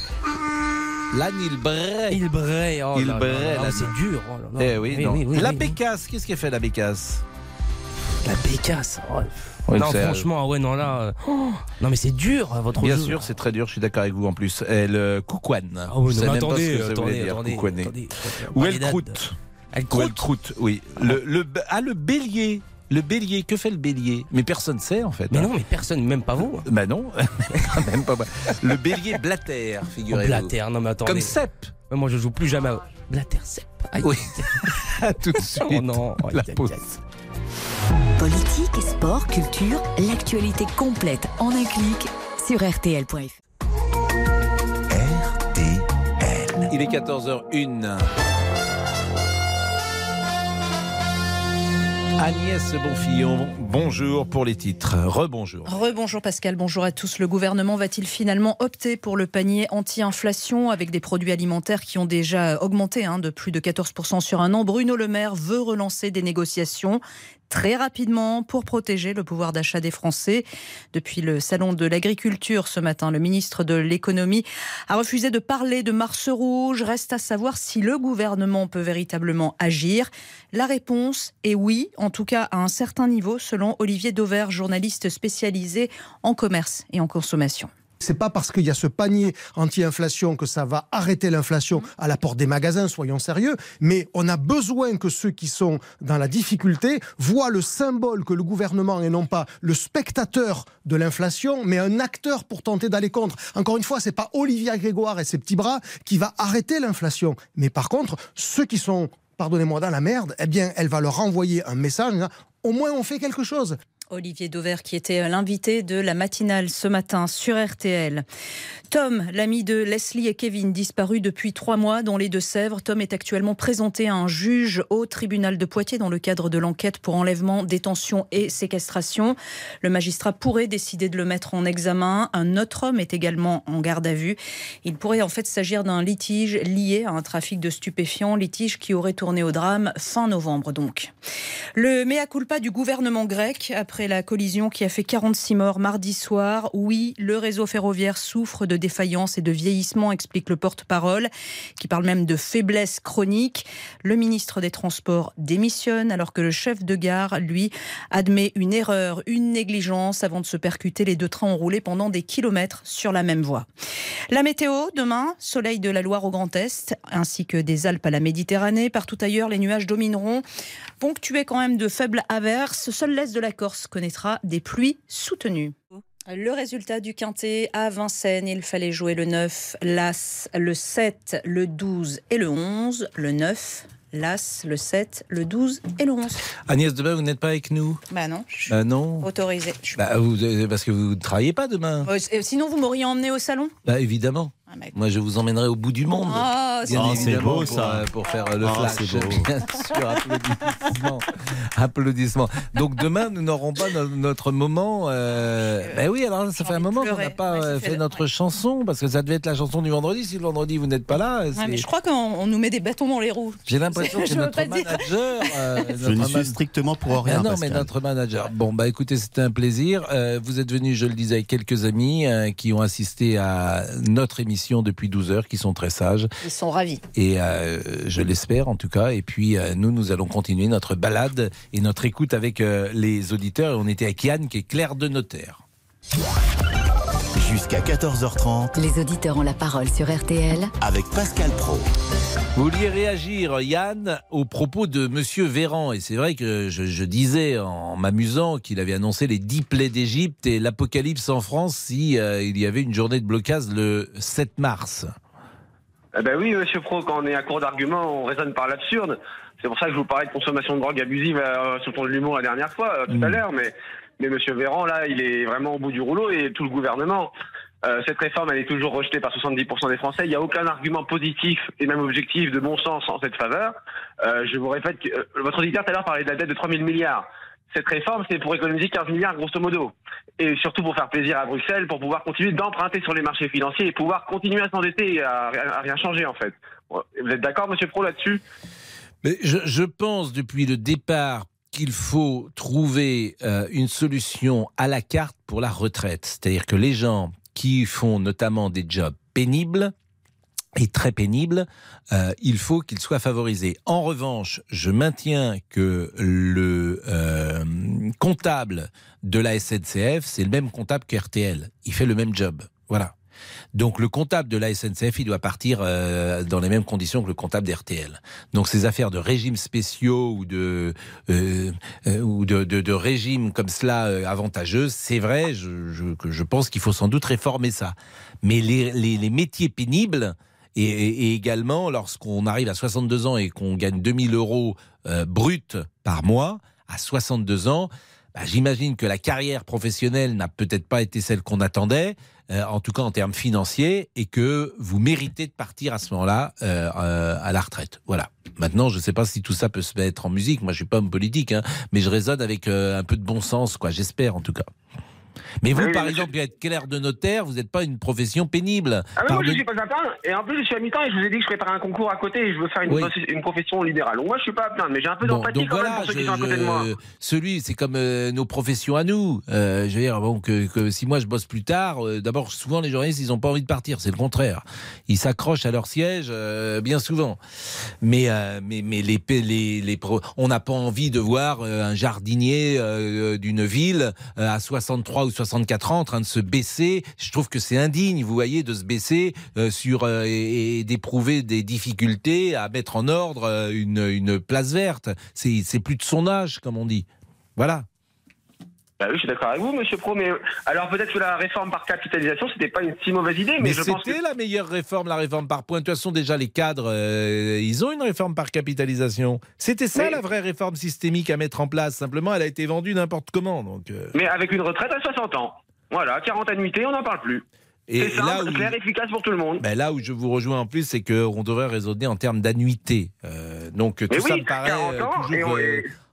S14: l'âne.
S2: Il braie.
S14: Il braie. Oh
S2: il
S14: là
S2: braie.
S14: là là, c'est dur. Oh là là.
S2: Eh oui,
S14: Oui,
S2: non.
S14: oui,
S2: la
S14: oui,
S2: bécasse, qu'est-ce qu'elle fait la bécasse?
S14: La bécasse. oh.
S2: Oui,
S14: non,
S2: c'est-
S14: franchement, ouais, non, là. euh, oh, non, mais c'est dur, hein, votre
S2: Bien
S14: jeu.
S2: sûr, c'est très dur, je suis d'accord avec vous en plus. Elle euh, coucouane.
S14: Ah oui, non, mais
S2: même pas
S14: attendez,
S2: ce que ça
S14: attendez,
S2: dire,
S14: attendez, attendez.
S2: Ou elle croûte.
S14: Elle
S2: Ou
S14: croûte.
S2: elle croûte, oui. Le, le, ah, le bélier. Le bélier, que fait le bélier? Mais personne ne sait en fait.
S14: Mais
S2: hein.
S14: non, mais personne, même pas vous.
S2: Bah non, même pas moi. Le bélier blatère,
S14: Oh,
S2: figurez-vous.
S14: Blatter, non, mais attendez.
S2: Comme cep.
S14: Mais Moi, je joue plus jamais à Blatter, Sepp. Aïe.
S2: Oui. À tout de suite.
S14: Oh non.
S2: La pause.
S14: aïe.
S7: Politique, sport, culture, l'actualité complète en un clic sur rtl.fr.
S2: Il est 14h01. Agnès Bonfillon, bonjour pour les titres. Rebonjour.
S6: Rebonjour Pascal, bonjour à tous. Le gouvernement va-t-il finalement opter pour le panier anti-inflation avec des produits alimentaires qui ont déjà augmenté hein, de plus de 14% sur un an? Bruno Le Maire veut relancer des négociations. Très rapidement pour protéger le pouvoir d'achat des Français. Depuis le salon de l'agriculture ce matin, le ministre de l'économie a refusé de parler de Mars rouge. Reste à savoir si le gouvernement peut véritablement agir. La réponse est oui, en tout cas à un certain niveau, selon Olivier Dauvert, journaliste spécialisé en commerce et en consommation.
S17: C'est pas parce qu'il y a ce panier anti-inflation que ça va arrêter l'inflation à la porte des magasins, soyons sérieux, mais on a besoin que ceux qui sont dans la difficulté voient le symbole que le gouvernement et non pas le spectateur de l'inflation, mais un acteur pour tenter d'aller contre. Encore une fois, c'est pas Olivia Grégoire et ses petits bras qui va arrêter l'inflation, mais par contre, ceux qui sont pardonnez-moi, dans la merde, eh bien, elle va leur envoyer un message. Au moins, on fait quelque chose.
S6: Olivier Dauvert qui était l'invité de la matinale ce matin sur RTL. Tom, l'ami de Leslie et Kevin, disparu depuis trois mois dans les Deux-Sèvres. Tom est actuellement présenté à un juge au tribunal de Poitiers dans le cadre de l'enquête pour enlèvement, détention et séquestration. Le magistrat pourrait décider de le mettre en examen. Un autre homme est également en garde à vue. Il pourrait en fait s'agir d'un litige lié à un trafic de stupéfiants, litige qui aurait tourné au drame fin novembre donc. Le mea culpa du gouvernement grec la collision qui a fait 46 morts mardi soir. Oui, le réseau ferroviaire souffre de défaillance et de vieillissement, explique le porte-parole, qui parle même de faiblesse chronique. Le ministre des Transports démissionne alors que le chef de gare, lui, admet une erreur, une négligence avant de se percuter. Les deux trains ont roulé pendant des kilomètres sur la même voie. La météo, demain, soleil de la Loire au Grand Est, ainsi que des Alpes à la Méditerranée. Partout ailleurs, les nuages domineront, ponctués quand même de faibles averses. Seul l'est de la Corse connaîtra des pluies soutenues. Le résultat du quintet à Vincennes, il fallait jouer le 9, l'As, le 7, le 12 et le 11. Le 9, l'As, le 7, le 12 et le 11.
S2: Agnès, demain, vous n'êtes pas avec nous?
S6: Bah non, je suis
S2: Bah non.
S6: autorisée.
S2: Bah, vous- euh, parce que vous ne travaillez pas demain.
S6: Euh, Sinon, vous m'auriez emmené au salon?
S2: Bah évidemment.
S6: Mais-
S2: Moi, je vous emmènerai au bout du monde.
S6: Ah, c'est
S2: Bien
S6: beau.
S2: évidemment,
S1: beau,
S2: pour,
S1: ça.
S2: euh, Pour, faire euh, le
S1: Ah,
S2: flash. Bien sûr, applaudissements. applaudissements. Donc demain, nous n'aurons pas no- notre moment. euh, Ben oui, alors ça fait un moment qu'on n'a pas euh, fait notre chanson, parce que ça devait être la chanson du vendredi. Si le vendredi, vous n'êtes pas là,
S6: Ouais,
S2: c'est-
S6: mais je crois qu'on on nous met des bâtons dans les roues.
S2: j'ai l'impression que notre manager. euh,
S1: Je ne suis strictement pour rien.
S2: Ah non, mais notre manager. Bon, bah écoutez, c'était un plaisir. Euh, vous êtes venu, je le disais, avec quelques amis euh, qui ont assisté à notre émission depuis 12 heures, qui sont très sages.
S6: Ils sont ravis.
S2: Et euh, je l'espère en tout cas. Et puis euh, nous, nous allons continuer notre balade et notre écoute avec euh, les auditeurs. Et on était avec Yann, qui est clerc de notaire.
S1: Jusqu'à 14h30
S7: Les auditeurs ont la parole sur RTL
S1: avec Pascal Pro.
S2: Vous vouliez réagir, Yann, au propos de Monsieur Véran. Et c'est vrai que je, je disais en m'amusant qu'il avait annoncé les 10 plaies d'Égypte et l'apocalypse en France si euh, il y avait une journée de blocage le 7 mars.
S19: Eh ben oui, monsieur Pro, quand on est à court d'arguments, on raisonne par l'absurde. C'est pour ça que je vous parlais de consommation de drogue abusive euh, sur ton de l'humour la dernière fois, euh, tout à l'heure. Mais, mais monsieur Véran, là, il est vraiment au bout du rouleau et tout le gouvernement. Euh, cette réforme, elle est toujours rejetée par 70% des Français. Il n'y a aucun argument positif et même objectif de bon sens en cette faveur. Euh, je vous répète que euh, votre auditeur tout à l'heure parlait de la dette de 3 000 milliards. Cette réforme, c'est pour économiser 15 milliards grosso modo. Et surtout pour faire plaisir à Bruxelles, pour pouvoir continuer d'emprunter sur les marchés financiers et pouvoir continuer à s'endetter et à, rien changer en fait. Vous êtes d'accord, monsieur Pro, là-dessus?
S2: Je, pense depuis le départ qu'il faut trouver une solution à la carte pour la retraite. C'est-à-dire que les gens qui font notamment des jobs pénibles, et très pénibles, euh, il faut qu'ils soient favorisés. En revanche, je maintiens que le euh, comptable de la SNCF, c'est le même comptable qu'RTL. Il fait le même job. Voilà. Donc le comptable de la SNCF, il doit partir euh, dans les mêmes conditions que le comptable d'RTL. Donc ces affaires de régimes spéciaux ou de euh, euh, régimes comme cela avantageux, c'est vrai. Je, pense qu'il faut sans doute réformer ça. Mais les, métiers pénibles et, également lorsqu'on arrive à 62 ans et qu'on gagne 2000 euros bruts par mois, à 62 ans, bah, j'imagine que la carrière professionnelle n'a peut-être pas été celle qu'on attendait, euh, en tout cas en termes financiers, et que vous méritez de partir à ce moment-là euh, euh, à la retraite. Voilà. Maintenant, je ne sais pas si tout ça peut se mettre en musique. Moi, je suis pas homme politique, hein, mais je raisonne avec un peu de bon sens, quoi. J'espère, en tout cas. Mais vous,
S19: Oui,
S2: par exemple, être clerc de notaire, vous n'êtes pas une profession pénible.
S19: Ah mais moi je
S2: Pardon-
S19: suis pas à plaindre et en plus je suis à mi-temps et je vous ai dit que je prépare un concours à côté et je veux faire une,
S2: Oui.
S19: une profession libérale. Donc moi je suis pas à plaindre mais j'ai un peu
S2: Bon,
S19: d'empathie
S2: donc
S19: quand
S2: voilà,
S19: même pour ceux qui sont à côté de moi.
S2: celui, c'est comme euh, nos professions à nous. Euh, je veux dire, bon, que, que si moi je bosse plus tard, euh, d'abord, souvent les journalistes, ils n'ont pas envie de partir. C'est le contraire. Ils s'accrochent à leur siège bien souvent. Mais, mais, mais les, les, les on n'a pas envie de voir un jardinier d'une ville à 63 ou 64 ans en train de se baisser. Je trouve que c'est indigne, vous voyez, de se baisser euh, sur euh, et, d'éprouver des difficultés à mettre en ordre euh, une, place verte. C'est plus de son âge, comme on dit. Voilà.
S19: Bah oui je suis d'accord avec vous Monsieur Pro mais alors peut-être que la réforme par capitalisation c'était pas une si mauvaise idée mais,
S2: Mais,
S19: je pense que
S2: c'était la meilleure réforme, la réforme par point. De toute façon, déjà, les cadres, euh, ils ont une réforme par capitalisation. C'était ça
S19: Mais-
S2: la vraie réforme systémique à mettre en place. Simplement, elle a été vendue n'importe comment. Donc, euh,
S19: mais avec une retraite à 60 ans. Voilà 40 annuités on n'en parle plus.
S2: Et
S19: C'est simple,
S2: là où-
S19: clair, efficace pour tout le monde.
S2: Ben là où je vous rejoins en plus, c'est qu'on devrait raisonner en termes d'annuité. Euh, donc tout
S19: Mais
S2: ça
S19: oui,
S2: me paraît
S19: 40
S2: euh,
S19: ans,
S2: toujours.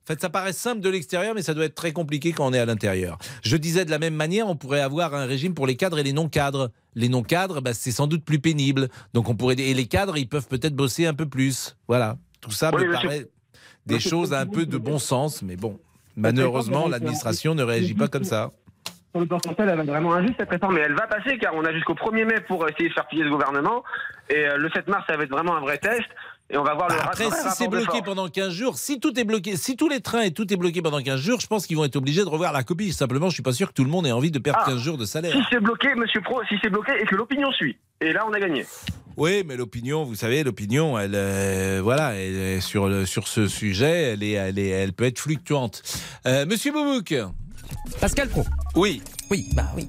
S2: En fait, ça paraît simple de l'extérieur, mais ça doit être très compliqué quand on est à l'intérieur. Je disais de la même manière, on pourrait avoir un régime pour les cadres et les non-cadres. Les non-cadres, ben, c'est sans doute plus pénible. Donc on pourrait et les cadres, ils peuvent peut-être bosser un peu plus. Voilà. Tout ça
S19: Oui,
S2: me
S19: monsieur-
S2: paraît des
S19: monsieur-
S2: choses un peu de bon sens, mais bon. Malheureusement, l'administration ne réagit pas comme ça.
S19: Sur le pourcentage, elle va vraiment injuste cette réforme, mais elle va passer car on a jusqu'au 1er mai pour essayer de faire plier ce gouvernement. Et euh, le 7 mars, ça va être vraiment un vrai test. Et on va voir le
S2: Bah, Après,
S19: vrai
S2: si c'est bloqué
S19: force.
S2: pendant 15 jours, si tout est bloqué, si tous les trains et tout est bloqué pendant 15 jours, je pense qu'ils vont être obligés de revoir la copie. Simplement, je suis pas sûr que tout le monde ait envie de perdre
S19: Ah.
S2: 15 jours de salaire.
S19: Si c'est bloqué, monsieur Pro, si c'est bloqué et que l'opinion suit. Et là, on a gagné.
S2: Oui, mais l'opinion, vous savez, l'opinion, elle, euh, voilà, elle est sur le, sur ce sujet, elle est, elle est, elle peut être fluctuante. Euh, Monsieur Boubouk.
S14: Pascal Pro.
S2: Oui.
S14: Oui, bah oui.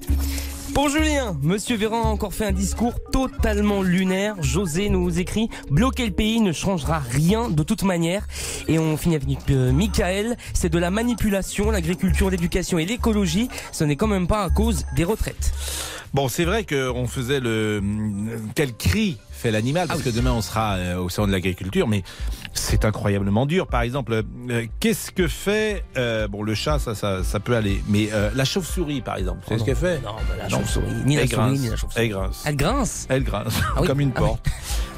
S14: Pour Julien, Monsieur Véran a encore fait un discours totalement lunaire. José nous écrit bloquer le pays ne changera rien de toute manière. Et on finit avec euh, Michael. C'est de la manipulation, l'agriculture, l'éducation et l'écologie. Ce n'est quand même pas à cause des retraites.
S2: Bon, c'est vrai qu'on faisait le quel cri fait l'animal parce que demain on sera euh, au sein de l'agriculture, mais c'est incroyablement dur. Par exemple, euh, qu'est-ce que fait euh, bon le chat, ça, ça, ça peut aller, mais euh, la chauve-souris par exemple, c'est
S14: Oh
S2: ce qu'elle fait
S14: non, bah, la chauve-souris, ni la souris, ni la chauve-souris.
S2: Elle grince.
S14: Elle grince
S2: Elle grince,
S14: Ah oui,
S2: comme une
S14: ah oui.
S2: porte.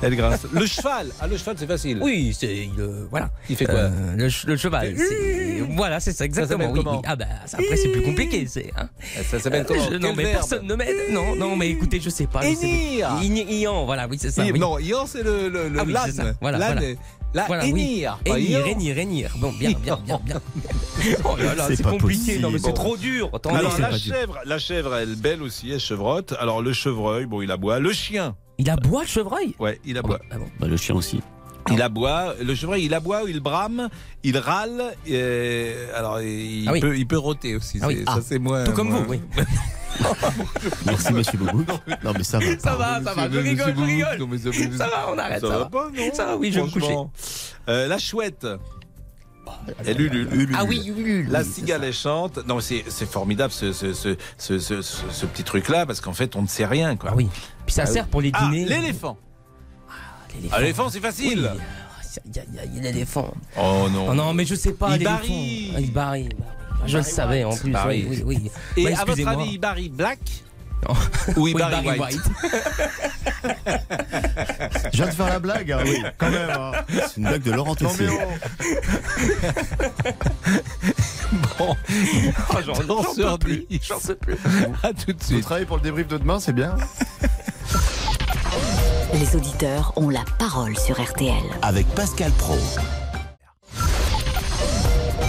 S2: Elle grince. Le cheval, ah le cheval c'est facile.
S14: Oui, c'est voilà.
S2: Il fait quoi
S14: le, ch- le cheval. Voilà, c'est ça exactement. oui. Ah bah ça, après c'est plus compliqué, c'est. hein.
S2: Ça s'appelle comment
S14: je- Non mais
S2: verbe
S14: personne ne m'aide. Non, non mais écoutez, je sais pas. je sais
S2: Hennir.
S14: plus. Ign- Ian, voilà, oui c'est ça.
S2: Il-
S14: oui.
S2: Non, Ian c'est le, le, le
S14: Ah oui,
S2: l'âne.
S14: ça. Voilà,
S2: L'âne
S14: voilà.
S2: est- La
S14: Voilà, oui.
S2: Ian.
S14: Hennir, Hennir. Bon, bien, bien, bien, bien. Oh là là,
S2: C'est
S14: c'est
S2: pas
S14: compliqué. Non mais c'est trop dur. Attendez,
S2: Alors la chèvre, la chèvre, elle belle aussi, elle chevrotte. Alors le chevreuil, bon, il aboie. Le chien.
S14: Il aboie le chevreuil?
S2: Ouais, il aboie.
S21: Bah, le chien aussi.
S2: Il aboie. Le chevreuil, il aboie, il brame, il râle. et- alors il
S14: Ah oui.
S2: peut, il peut rôter aussi.
S14: Ah
S2: c'est-
S14: Ah.
S2: Ça c'est moins.
S14: Tout comme
S2: moins-
S14: vous, oui.
S21: Merci, monsieur Boubouk. Non, mais ça va.
S14: Ça va, ça va, je rigole, je rigole.
S2: ça,
S14: va, on arrête,
S2: Ça
S14: ça
S2: va pas, non
S14: Ça va, oui, je vais me coucher.
S2: Euh, la chouette. Elle ulule.
S14: Ah oui, ulule,
S2: La cigale chante. Non, c'est c'est formidable ce, ce, ce, ce, ce- ce- ce petit truc-là parce qu'en fait, on ne sait rien. Quoi.
S14: Ah oui. Puis ça
S2: Ah
S14: sert
S2: oui.
S14: pour les
S2: Ah,
S14: dîners.
S2: l'éléphant. Ah, l'éléphant, c'est facile.
S14: Oui. Il y a- l'éléphant.
S2: Oh non.
S14: Oh non, mais je sais pas.
S2: Il barille.
S14: Il barille. Je le savais en plus.
S2: Barry.
S14: Oui, oui, oui.
S2: Et
S14: Bah,
S2: à votre
S14: excusez-moi.
S2: avis, Barry Black
S14: Oui,
S2: Barry,
S14: Barry
S2: White,
S21: Je viens de faire la blague. hein.
S8: Oui, quand même. hein.
S21: C'est une blague de Laurent Tessier.
S2: Bon,
S14: Oh, j'en-
S2: 14
S14: plus. J'en sais plus.
S2: À tout de
S8: Vous
S2: suite.
S8: travaillez pour le débrief de demain, c'est bien.
S7: Les auditeurs ont la parole sur RTL.
S1: Avec Pascal Pro.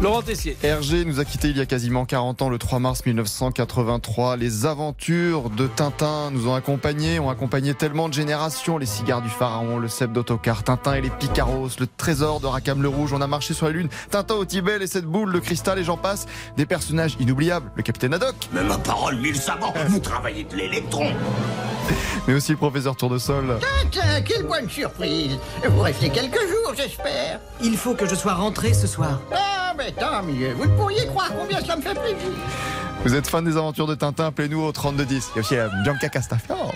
S2: Laurent Tessier.
S8: Hergé nous a quittés il y a quasiment 40 ans, le 3 mars 1983. Les aventures de Tintin nous ont accompagnés, ont accompagné tellement de générations. Les cigares du pharaon, le cep d'autocar, Tintin et les Picaros, le trésor de Rackham le Rouge. On a marché sur la lune, Tintin au Tibet, et cette boule, le cristal et j'en passe. Des personnages inoubliables, le capitaine Haddock,
S22: Mais ma parole, mille savants, vous travaillez de l'électron.
S8: mais aussi le professeur Tournesol.
S22: Tiens, quelle bonne surprise. Vous restez quelques jours, j'espère.
S23: Il faut que je sois rentré ce soir.
S22: Ah, mais mieux. Vous ne pourriez croire combien cela me fait plaisir.
S8: Vous êtes fan des aventures de Tintin, appelez-nous au 3210. Il y a aussi euh, Bianca Castafiore.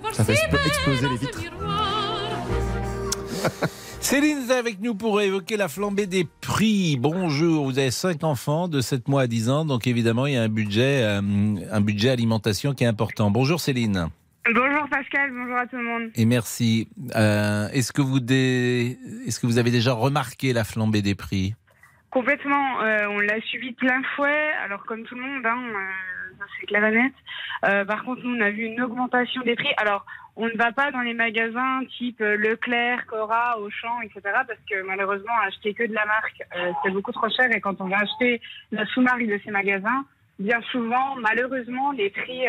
S24: Voir
S8: Ça fait expl- exploser les vitres.
S2: Céline est avec nous pour évoquer la flambée des prix. Bonjour, vous avez cinq enfants de 7 mois à 10 ans, donc évidemment il y a un budget, euh, un budget alimentation qui est important. Bonjour Céline.
S25: Bonjour Pascal, bonjour à tout le monde.
S2: Et merci. Euh, est-ce que vous dé- est-ce que vous avez déjà remarqué la flambée des prix?
S25: Complètement, euh, on l'a suivi de plein fouet, alors comme tout le monde, hein, euh, c'est clair et net. Euh, par contre, nous, on a vu une augmentation des prix. Alors, on ne va pas dans les magasins type euh, Leclerc, Cora, Auchan, etc. Parce que malheureusement, acheter que de la marque, euh, c'est beaucoup trop cher. Et quand on va acheter la sous-marque de ces magasins, bien souvent, malheureusement, les prix,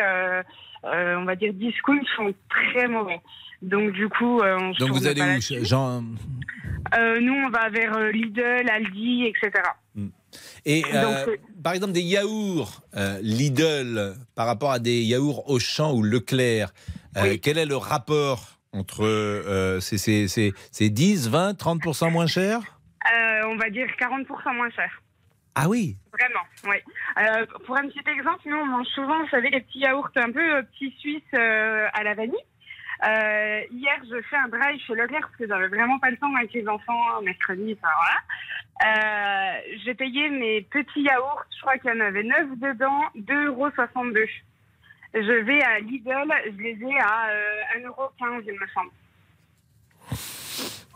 S25: euh, on va dire discount, sont très mauvais. Donc du coup, euh, on se
S2: Donc vous allez où. Jean
S25: Euh, Nous, on va vers euh, Lidl, Aldi, etc.
S2: Et
S25: Donc,
S2: euh,
S25: euh,
S2: par exemple des yaourts Lidl par rapport à des yaourts Auchan ou Leclerc, euh, quel est le rapport entre ces, ces, ces- ces 10, 20, 30% moins cher?
S25: On va dire 40% moins cher.
S2: Ah oui
S25: Vraiment, oui. Euh, pour un petit exemple, nous, on mange souvent, vous savez, les petits yaourts un peu euh, petits suisses euh, à la vanille. Hier, je fais un drive chez Leclerc parce que j'avais vraiment pas le temps avec les enfants, mercredi, enfin voilà. J'ai payé mes petits yaourts, je crois qu'il y en avait 9 dedans, 2,62 euros. Je vais à Lidl, je les ai à euh, 1,15€, il me semble.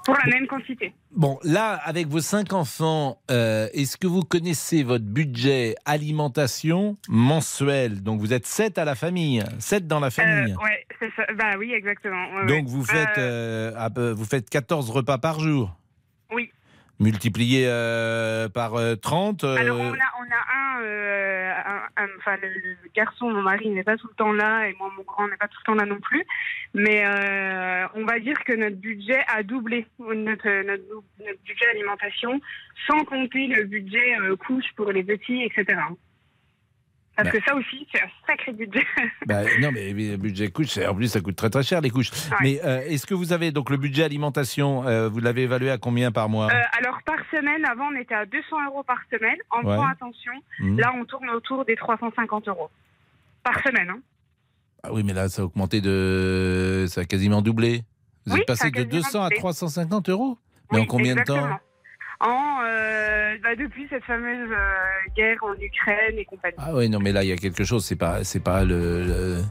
S25: Pour la même quantité.
S2: Bon, là, avec vos cinq enfants, euh, est-ce que vous connaissez votre budget alimentation mensuel? Donc vous êtes sept à la famille, sept dans la famille.
S25: Euh, ouais, c'est ça. Bah oui, exactement. ouais,
S2: Donc
S25: ouais.
S2: vous faites,
S25: Euh,
S2: euh, vous faites 14 repas par jour. Multiplié euh, par euh, 30 euh,
S25: Alors, on a, on a un, euh, enfin, le, garçon, mon mari, n'est pas tout le temps là, et moi, mon grand n'est pas tout le temps là non plus. Mais euh, on va dire que notre budget a doublé, notre, notre, notre budget alimentation, sans compter le budget euh, couche pour les petits, etc. Parce
S2: Bah.
S25: que ça aussi, c'est un sacré budget.
S2: Bah, non, mais le budget couche, en plus, ça coûte très très cher les couches. Mais euh, est-ce que vous avez donc le budget alimentation, euh, vous l'avez évalué à combien par mois?
S25: Euh, alors, par semaine, avant, on était à 200 euros par semaine. En
S2: Ouais.
S25: point attention,
S2: Mhm.
S25: là, on tourne autour des 350 euros. Par semaine, hein.
S2: Ah oui, mais là, ça a augmenté de. Ça a quasiment doublé. Vous
S25: Oui,
S2: êtes passé de
S25: quasiment
S2: 200 à
S25: doublé.
S2: 350 euros? Mais
S25: Oui,
S2: en combien de temps?
S25: En, euh, bah, depuis cette fameuse euh, guerre en Ukraine et compagnie.
S2: Ah oui, non, mais là, il y a quelque chose. C'est pas, c'est pas le. le-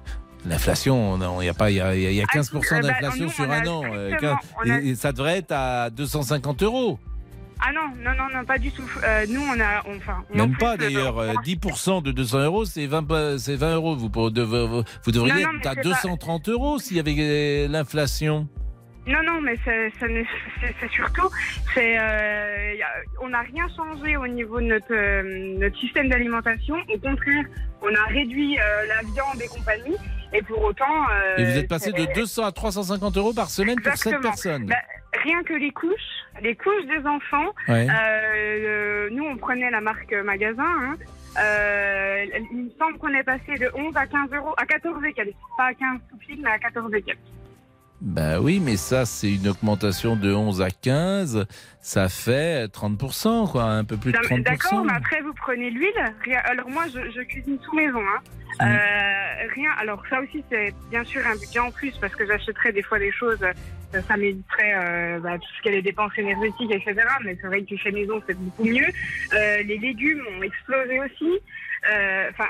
S2: L'inflation, il y a pas, il y a, y a- il y a 15%
S25: euh, bah,
S2: d'inflation sur un an,
S25: a-
S2: et, ça devrait être à 250 euros.
S25: Ah non, non, non, non, pas du tout. Euh, nous, on a, on- enfin,
S2: Même pas d'ailleurs. euh, 10% de 200 euros, c'est 20, pa- c'est 20 euros. Vous, devriez
S25: Non, non, mais
S2: être à
S25: c'est pas-
S2: 230 euros s'il y avait l'inflation.
S25: Non, non, mais c'est surtout, c'est, euh, on n'a rien changé au niveau de notre, euh, notre système d'alimentation. Au contraire, on a réduit euh, la viande et compagnie. Et pour autant. euh,
S2: Et vous êtes passé de
S25: c'est-
S2: 200 à 350 euros par semaine pour 7
S25: Exactement.
S2: personnes.
S25: Bah, rien que les couches, les couches des enfants.
S2: Ouais.
S25: euh, nous, on prenait la marque magasin. hein. Euh, il me semble qu'on est passé de 11 à 15 euros, à 14 et quelques. Pas à 15 tout pile, mais à 14 et quelques.
S2: Bah oui, mais ça, c'est une augmentation de 11 à 15. Ça fait 30%, quoi, un peu plus de
S25: Non, mais
S2: 30%.
S25: D'accord, mais après, vous prenez l'huile. Alors, moi, je, je cuisine tout maison. Hein.
S2: Mm.
S25: Euh, rien. Alors, ça aussi, c'est bien sûr un budget en plus parce que j'achèterais des fois des choses. euh, Ça m'éviterait euh, bah, tout ce qui est les dépenses énergétiques, etc. Mais c'est vrai que fait maison, c'est beaucoup mieux. Euh, les légumes ont explosé aussi. Enfin,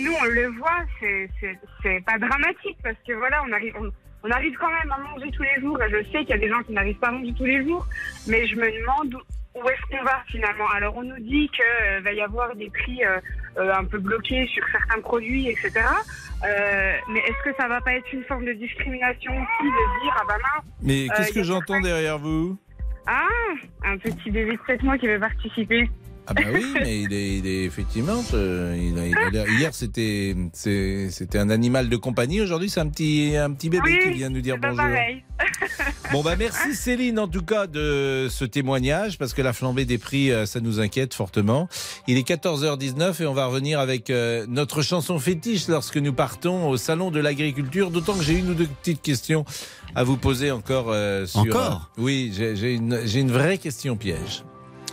S25: nous, on le voit, c'est- pas dramatique parce que voilà, on arrive. On, on arrive quand même à manger tous les jours. Et je sais qu'il y a des gens qui n'arrivent pas à manger tous les jours, mais je me demande où est-ce qu'on va finalement. Alors on nous dit qu'il va y avoir des prix euh, euh, un peu bloqués sur certains produits, etc. Euh, mais est-ce que ça va pas être une forme de discrimination aussi de dire ah bah mince,
S2: Mais
S25: euh,
S2: qu'est-ce que
S25: a
S2: j'entends derrière vous?
S25: Ah un petit bébé de 7 mois qui veut participer.
S2: Ah bah oui, mais il est, il est effectivement. il a- il a l'air- hier, c'était c'est- c'était un animal de compagnie. Aujourd'hui, c'est un petit, un petit bébé
S25: Oui,
S2: qui vient nous dire bonjour.
S25: pareil.
S2: Bon bah merci Céline en tout cas de ce témoignage parce que la flambée des prix euh, ça nous inquiète fortement. Il est 14h19 et on va revenir avec euh, notre chanson fétiche lorsque nous partons au salon de l'agriculture d'autant que j'ai une ou deux petites questions à vous poser encore euh, sur
S1: Encore?
S2: Oui, j'ai j'ai une j'ai une vraie question piège.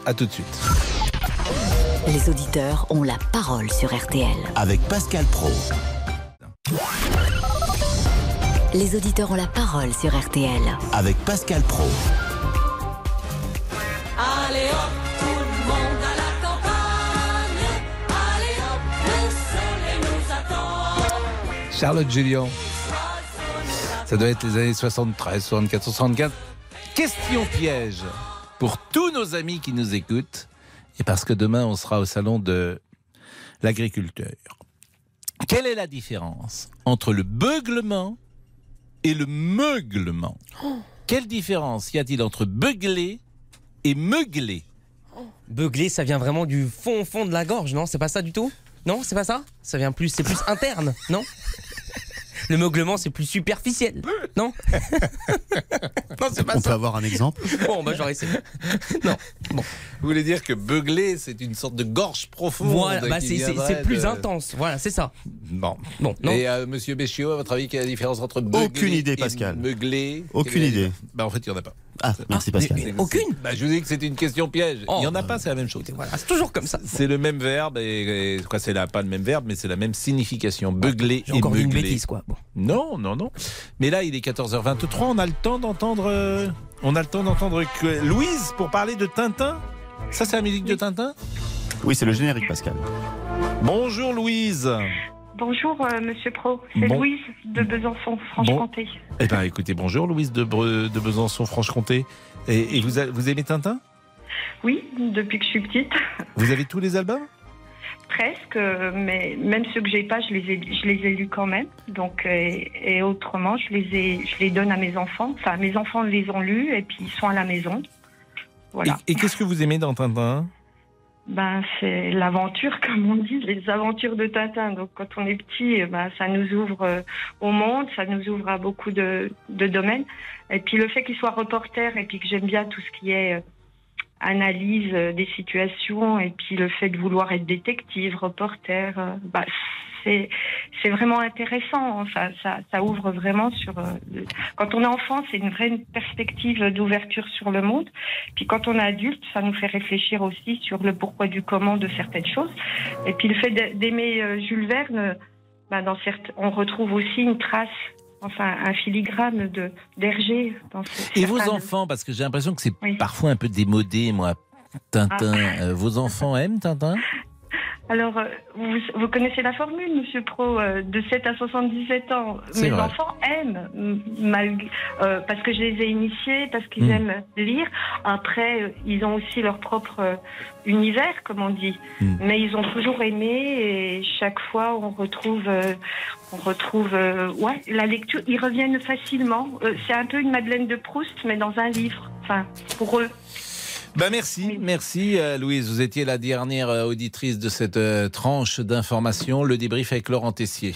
S2: À tout de suite.
S7: Les auditeurs ont la parole sur RTL.
S1: Avec Pascal Pro.
S7: Les auditeurs ont la parole sur RTL.
S1: Avec Pascal Pro.
S26: Allez hop, tout le monde à la campagne. Allez hop, le soleil nous attend.
S2: Charlotte Julien. Ça doit être les années 73, 74, 75. Question piège pour tous nos amis qui nous écoutent et parce que demain on sera au salon de l'agriculteur. Quelle est la différence entre le beuglement et le meuglement? Quelle différence y a-t-il entre beugler et meugler?
S14: Beugler, ça vient vraiment du fond fond de la gorge, non? C'est pas ça du tout? Non, c'est pas ça? Ça vient plus, c'est plus interne, non? Le meuglement, c'est plus superficiel, non Non, c'est pas
S27: On
S14: ça.
S27: peut avoir un exemple
S14: Bon, bah j'aurais essayé.
S2: Vous voulez dire que beugler, c'est une sorte de gorge profonde
S14: Voilà, bah, c'est- c'est
S2: viendrait
S14: c'est plus
S2: de-
S14: intense. Voilà, c'est ça.
S2: Bon.
S14: Bon, non.
S2: Et euh, Monsieur Béchiot, à votre avis, quelle est la différence entre beugler
S27: Aucune idée,
S2: et
S27: Pascal.
S2: meugler?
S27: Aucune idée.
S2: Bah en fait, il n'y en a pas.
S27: Ah, merci Pascal.
S2: Mais- Aucune bah, Je vous dis que c'est une question piège. il n'y en a pas, c'est la même chose.
S14: Voilà, c'est toujours comme ça.
S2: C'est le même verbe, et, et- quoi, c'est la, pas le même verbe, mais c'est la même signification. Beugler
S14: J'ai
S2: et
S14: encore dit une bêtise, quoi. Bon.
S2: Non, non, non. Mais là, il est 14h23, on a le temps d'entendre... euh, on a le temps d'entendre que- Louise pour parler de Tintin Ça, c'est la musique de Tintin?
S27: Oui, c'est le générique, Pascal.
S2: Bonjour Louise
S24: Bonjour, euh, Monsieur Pro. C'est
S2: Bon.
S24: Louise de Besançon, Franche-Comté.
S2: Eh bien, écoutez, bonjour Louise de, Bre- de Besançon-Franche-Comté. Et, et vous, a- vous aimez Tintin?
S24: Oui, depuis que je suis petite,
S2: Vous avez tous les albums?
S24: Presque. euh, Mais même ceux que j'ai pas, je les ai, je les ai lus quand même. Donc, euh, et autrement, je les ai, je les donne à mes enfants. Enfin, mes enfants les ont lus et puis ils sont à la maison. Voilà.
S2: Et, et qu'est-ce que vous aimez dans Tintin?
S24: Ben, c'est l'aventure, comme on dit, les aventures de Tintin. Donc, quand on est petit, eh ben, ça nous ouvre euh, au monde, ça nous ouvre à beaucoup de, de domaines. Et puis, le fait qu'il soit reporter et puis que j'aime bien tout ce qui est euh, analyse euh, des situations et puis le fait de vouloir être détective, reporter, bah, c'est c'est vraiment intéressant. Enfin, ça, ça ouvre vraiment sur. euh, quand on est enfant, c'est une vraie perspective d'ouverture sur le monde. Puis quand on est adulte, ça nous fait réfléchir aussi sur le pourquoi du comment de certaines choses. Et puis le fait d'a- d'aimer euh, Jules Verne, bah, dans certes, on retrouve aussi une trace, enfin un filigrane de d'Hergé
S2: Et vos enfants, parce que j'ai l'impression que c'est parfois un peu démodé, moi, Tintin.
S24: Ah.
S2: Euh, vos enfants aiment Tintin?
S24: Alors, euh, vous, vous connaissez la formule, Monsieur Pro, euh, de 7 à 77 ans. Mes
S2: vrai.
S24: enfants aiment, malgré, euh, parce que je les ai initiés, parce qu'ils
S2: Mm.
S24: aiment lire. Après, ils ont aussi leur propre univers, comme on dit.
S2: Mm.
S24: Mais ils ont toujours aimé et chaque fois, on retrouve, euh, on retrouve, ouais, la lecture. Ils reviennent facilement. C'est un peu une Madeleine de Proust, mais dans un livre. Enfin, pour eux.
S2: Bah merci, merci euh, Louise. Vous étiez la dernière euh, auditrice de cette euh, tranche d'information. Le débrief avec Laurent Tessier.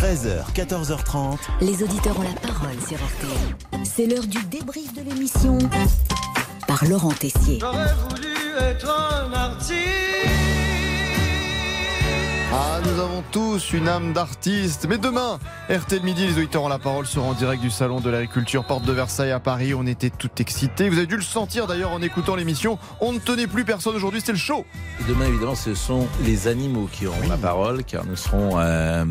S1: 13h, 14h30.
S7: Les auditeurs ont la parole sur RTL. C'est l'heure du débrief de l'émission par Laurent Tessier.
S26: J'aurais voulu être un artiste.
S8: Ah, nous avons tous une âme d'artiste. Mais demain, RTL Midi, les auditeurs ont la parole seront en direct du Salon de l'Agriculture, porte de Versailles à Paris. On était tout excités. Vous avez dû le sentir d'ailleurs en écoutant l'émission. On ne tenait plus personne aujourd'hui, c'était le show.
S2: Et demain, évidemment, ce sont les animaux qui auront la parole, car nous serons euh,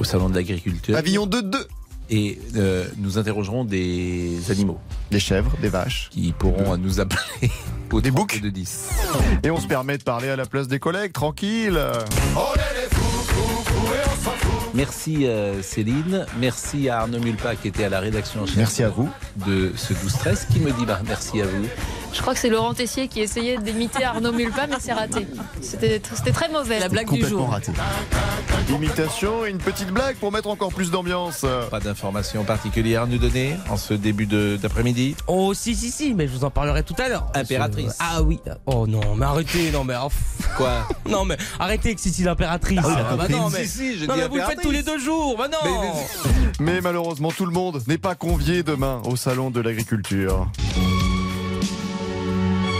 S2: au Salon de l'Agriculture.
S8: Pavillon 2-2.
S2: Et euh, nous interrogerons des animaux.
S8: Des chèvres, des vaches.
S2: Qui pourront euh, nous appeler au des boucs de 10.
S8: Et on se permet de parler à la place des collègues, tranquille.
S2: Merci euh, Céline, merci à Arnaud Mulpa qui était à la rédaction
S8: Merci à vous.
S2: de ce 12-13 qui me dit bah, merci à vous.
S4: Je crois que c'est Laurent Tessier qui essayait d'imiter Arnaud Mulpa, mais c'est raté. C'était très mauvais. La blague du jour.
S8: raté. Imitation et une petite blague pour mettre encore plus d'ambiance.
S2: Pas d'informations particulières à nous donner en ce début d'après-midi
S14: Oh si si si, mais je vous en parlerai tout à l'heure.
S2: Impératrice.
S14: Ah oui. Oh non, mais arrêtez, non mais oh,
S2: Quoi
S14: Non mais arrêtez avec Sissi l'impératrice.
S8: Ah
S14: Ah, bah
S8: si,
S14: non
S8: si,
S14: mais
S8: si, j'ai
S14: non, mais vous le faites tous les deux jours. Bah non.
S8: Mais malheureusement, tout le monde n'est pas convié demain au Salon de l'Agriculture.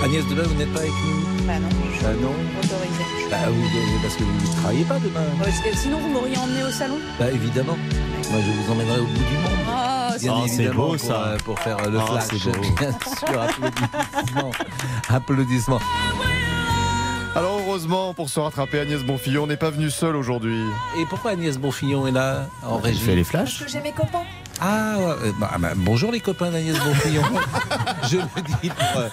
S2: Agnès Demain, vous n'êtes pas avec nous?
S6: Bah non, je
S2: Bah non.
S6: autorisée.
S2: Bah vous, parce que vous ne travaillez pas demain.
S6: Parce que sinon, vous m'auriez emmené au salon
S2: Bah évidemment. Moi je vous emmènerai au bout du monde.
S6: Ah,
S2: Bien
S27: Oh, c'est
S2: évidemment,
S27: beau,
S2: pour,
S27: ça.
S2: euh, Pour faire euh, le
S27: Ah,
S2: flash. Bien sûr, applaudissements. applaudissements.
S8: Alors Heureusement, pour se rattraper, Agnès Bonfillon n'est pas venue seule aujourd'hui.
S2: Et pourquoi Agnès Bonfillon est là en régie
S27: fait les flashs.
S28: Parce que j'ai mes copains.
S2: Ah, ouais, euh, bah, bah, bonjour les copains d'Agnès Bonfillon. je, le dis pour, euh,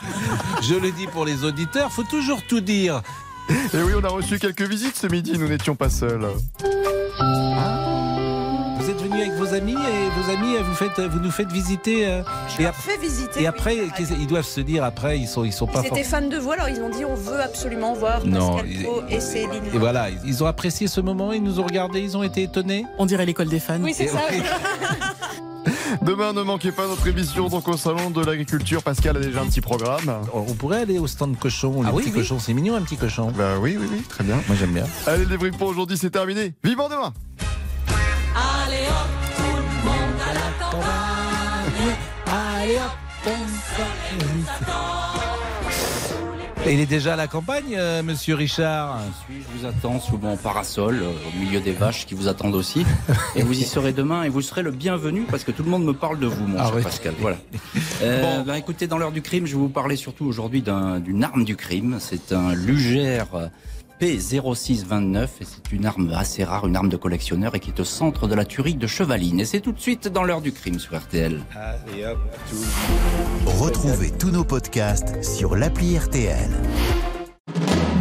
S2: je le dis pour les auditeurs, faut toujours tout dire.
S8: Et oui, on a reçu quelques visites ce midi, nous n'étions pas seuls.
S2: Vous êtes venus avec vos amis et vos amis, euh, vous, faites, vous nous faites visiter. euh, et, ap-
S28: Fait visiter.
S2: et après, qu'est-ce- ils doivent se dire après, ils sont, ils sont
S28: Ils
S2: pas
S28: étaient
S2: forts.
S28: fans de vous, alors ils ont dit on veut absolument voir
S2: Non,
S28: Pascal
S2: ils-
S28: Pro et Céline.
S2: Et voilà, ils ont apprécié ce moment, ils nous ont regardés, ils ont été étonnés.
S29: On dirait l'école des fans.
S28: Oui, c'est
S2: Et-
S28: ça. oui.
S8: Demain, ne manquez pas notre émission donc au salon de l'agriculture. Pascal a déjà un petit programme.
S2: On pourrait aller au stand cochon. Les
S8: Ah oui,
S2: petits
S8: oui.
S2: cochons, c'est mignon un petit cochon.
S8: Bah oui, oui, oui, très bien.
S2: Moi j'aime bien.
S8: Allez, le débrief pour aujourd'hui, c'est terminé. Vivant demain
S26: Allez hop, tout le monde à la campagne.
S2: Allez hop, Et il est déjà à la campagne, euh, monsieur Richard?
S21: Je vous attends sous mon parasol, euh, au milieu des vaches qui vous attendent aussi. Et vous y serez demain et vous serez le bienvenu parce que tout le monde me parle de vous, mon
S2: Ah
S21: cher
S2: oui.
S21: Pascal. Voilà. Euh, ben, écoutez, dans l'heure du crime, je vais vous parler surtout aujourd'hui d'un- d'une arme du crime. C'est un Lugère euh, P0629 et c'est une arme assez rare, une arme de collectionneur et qui est au centre de la tuerie de Chevaline. Et c'est tout de suite dans l'heure du crime sur RTL.
S1: Retrouvez tous nos podcasts sur l'appli RTL.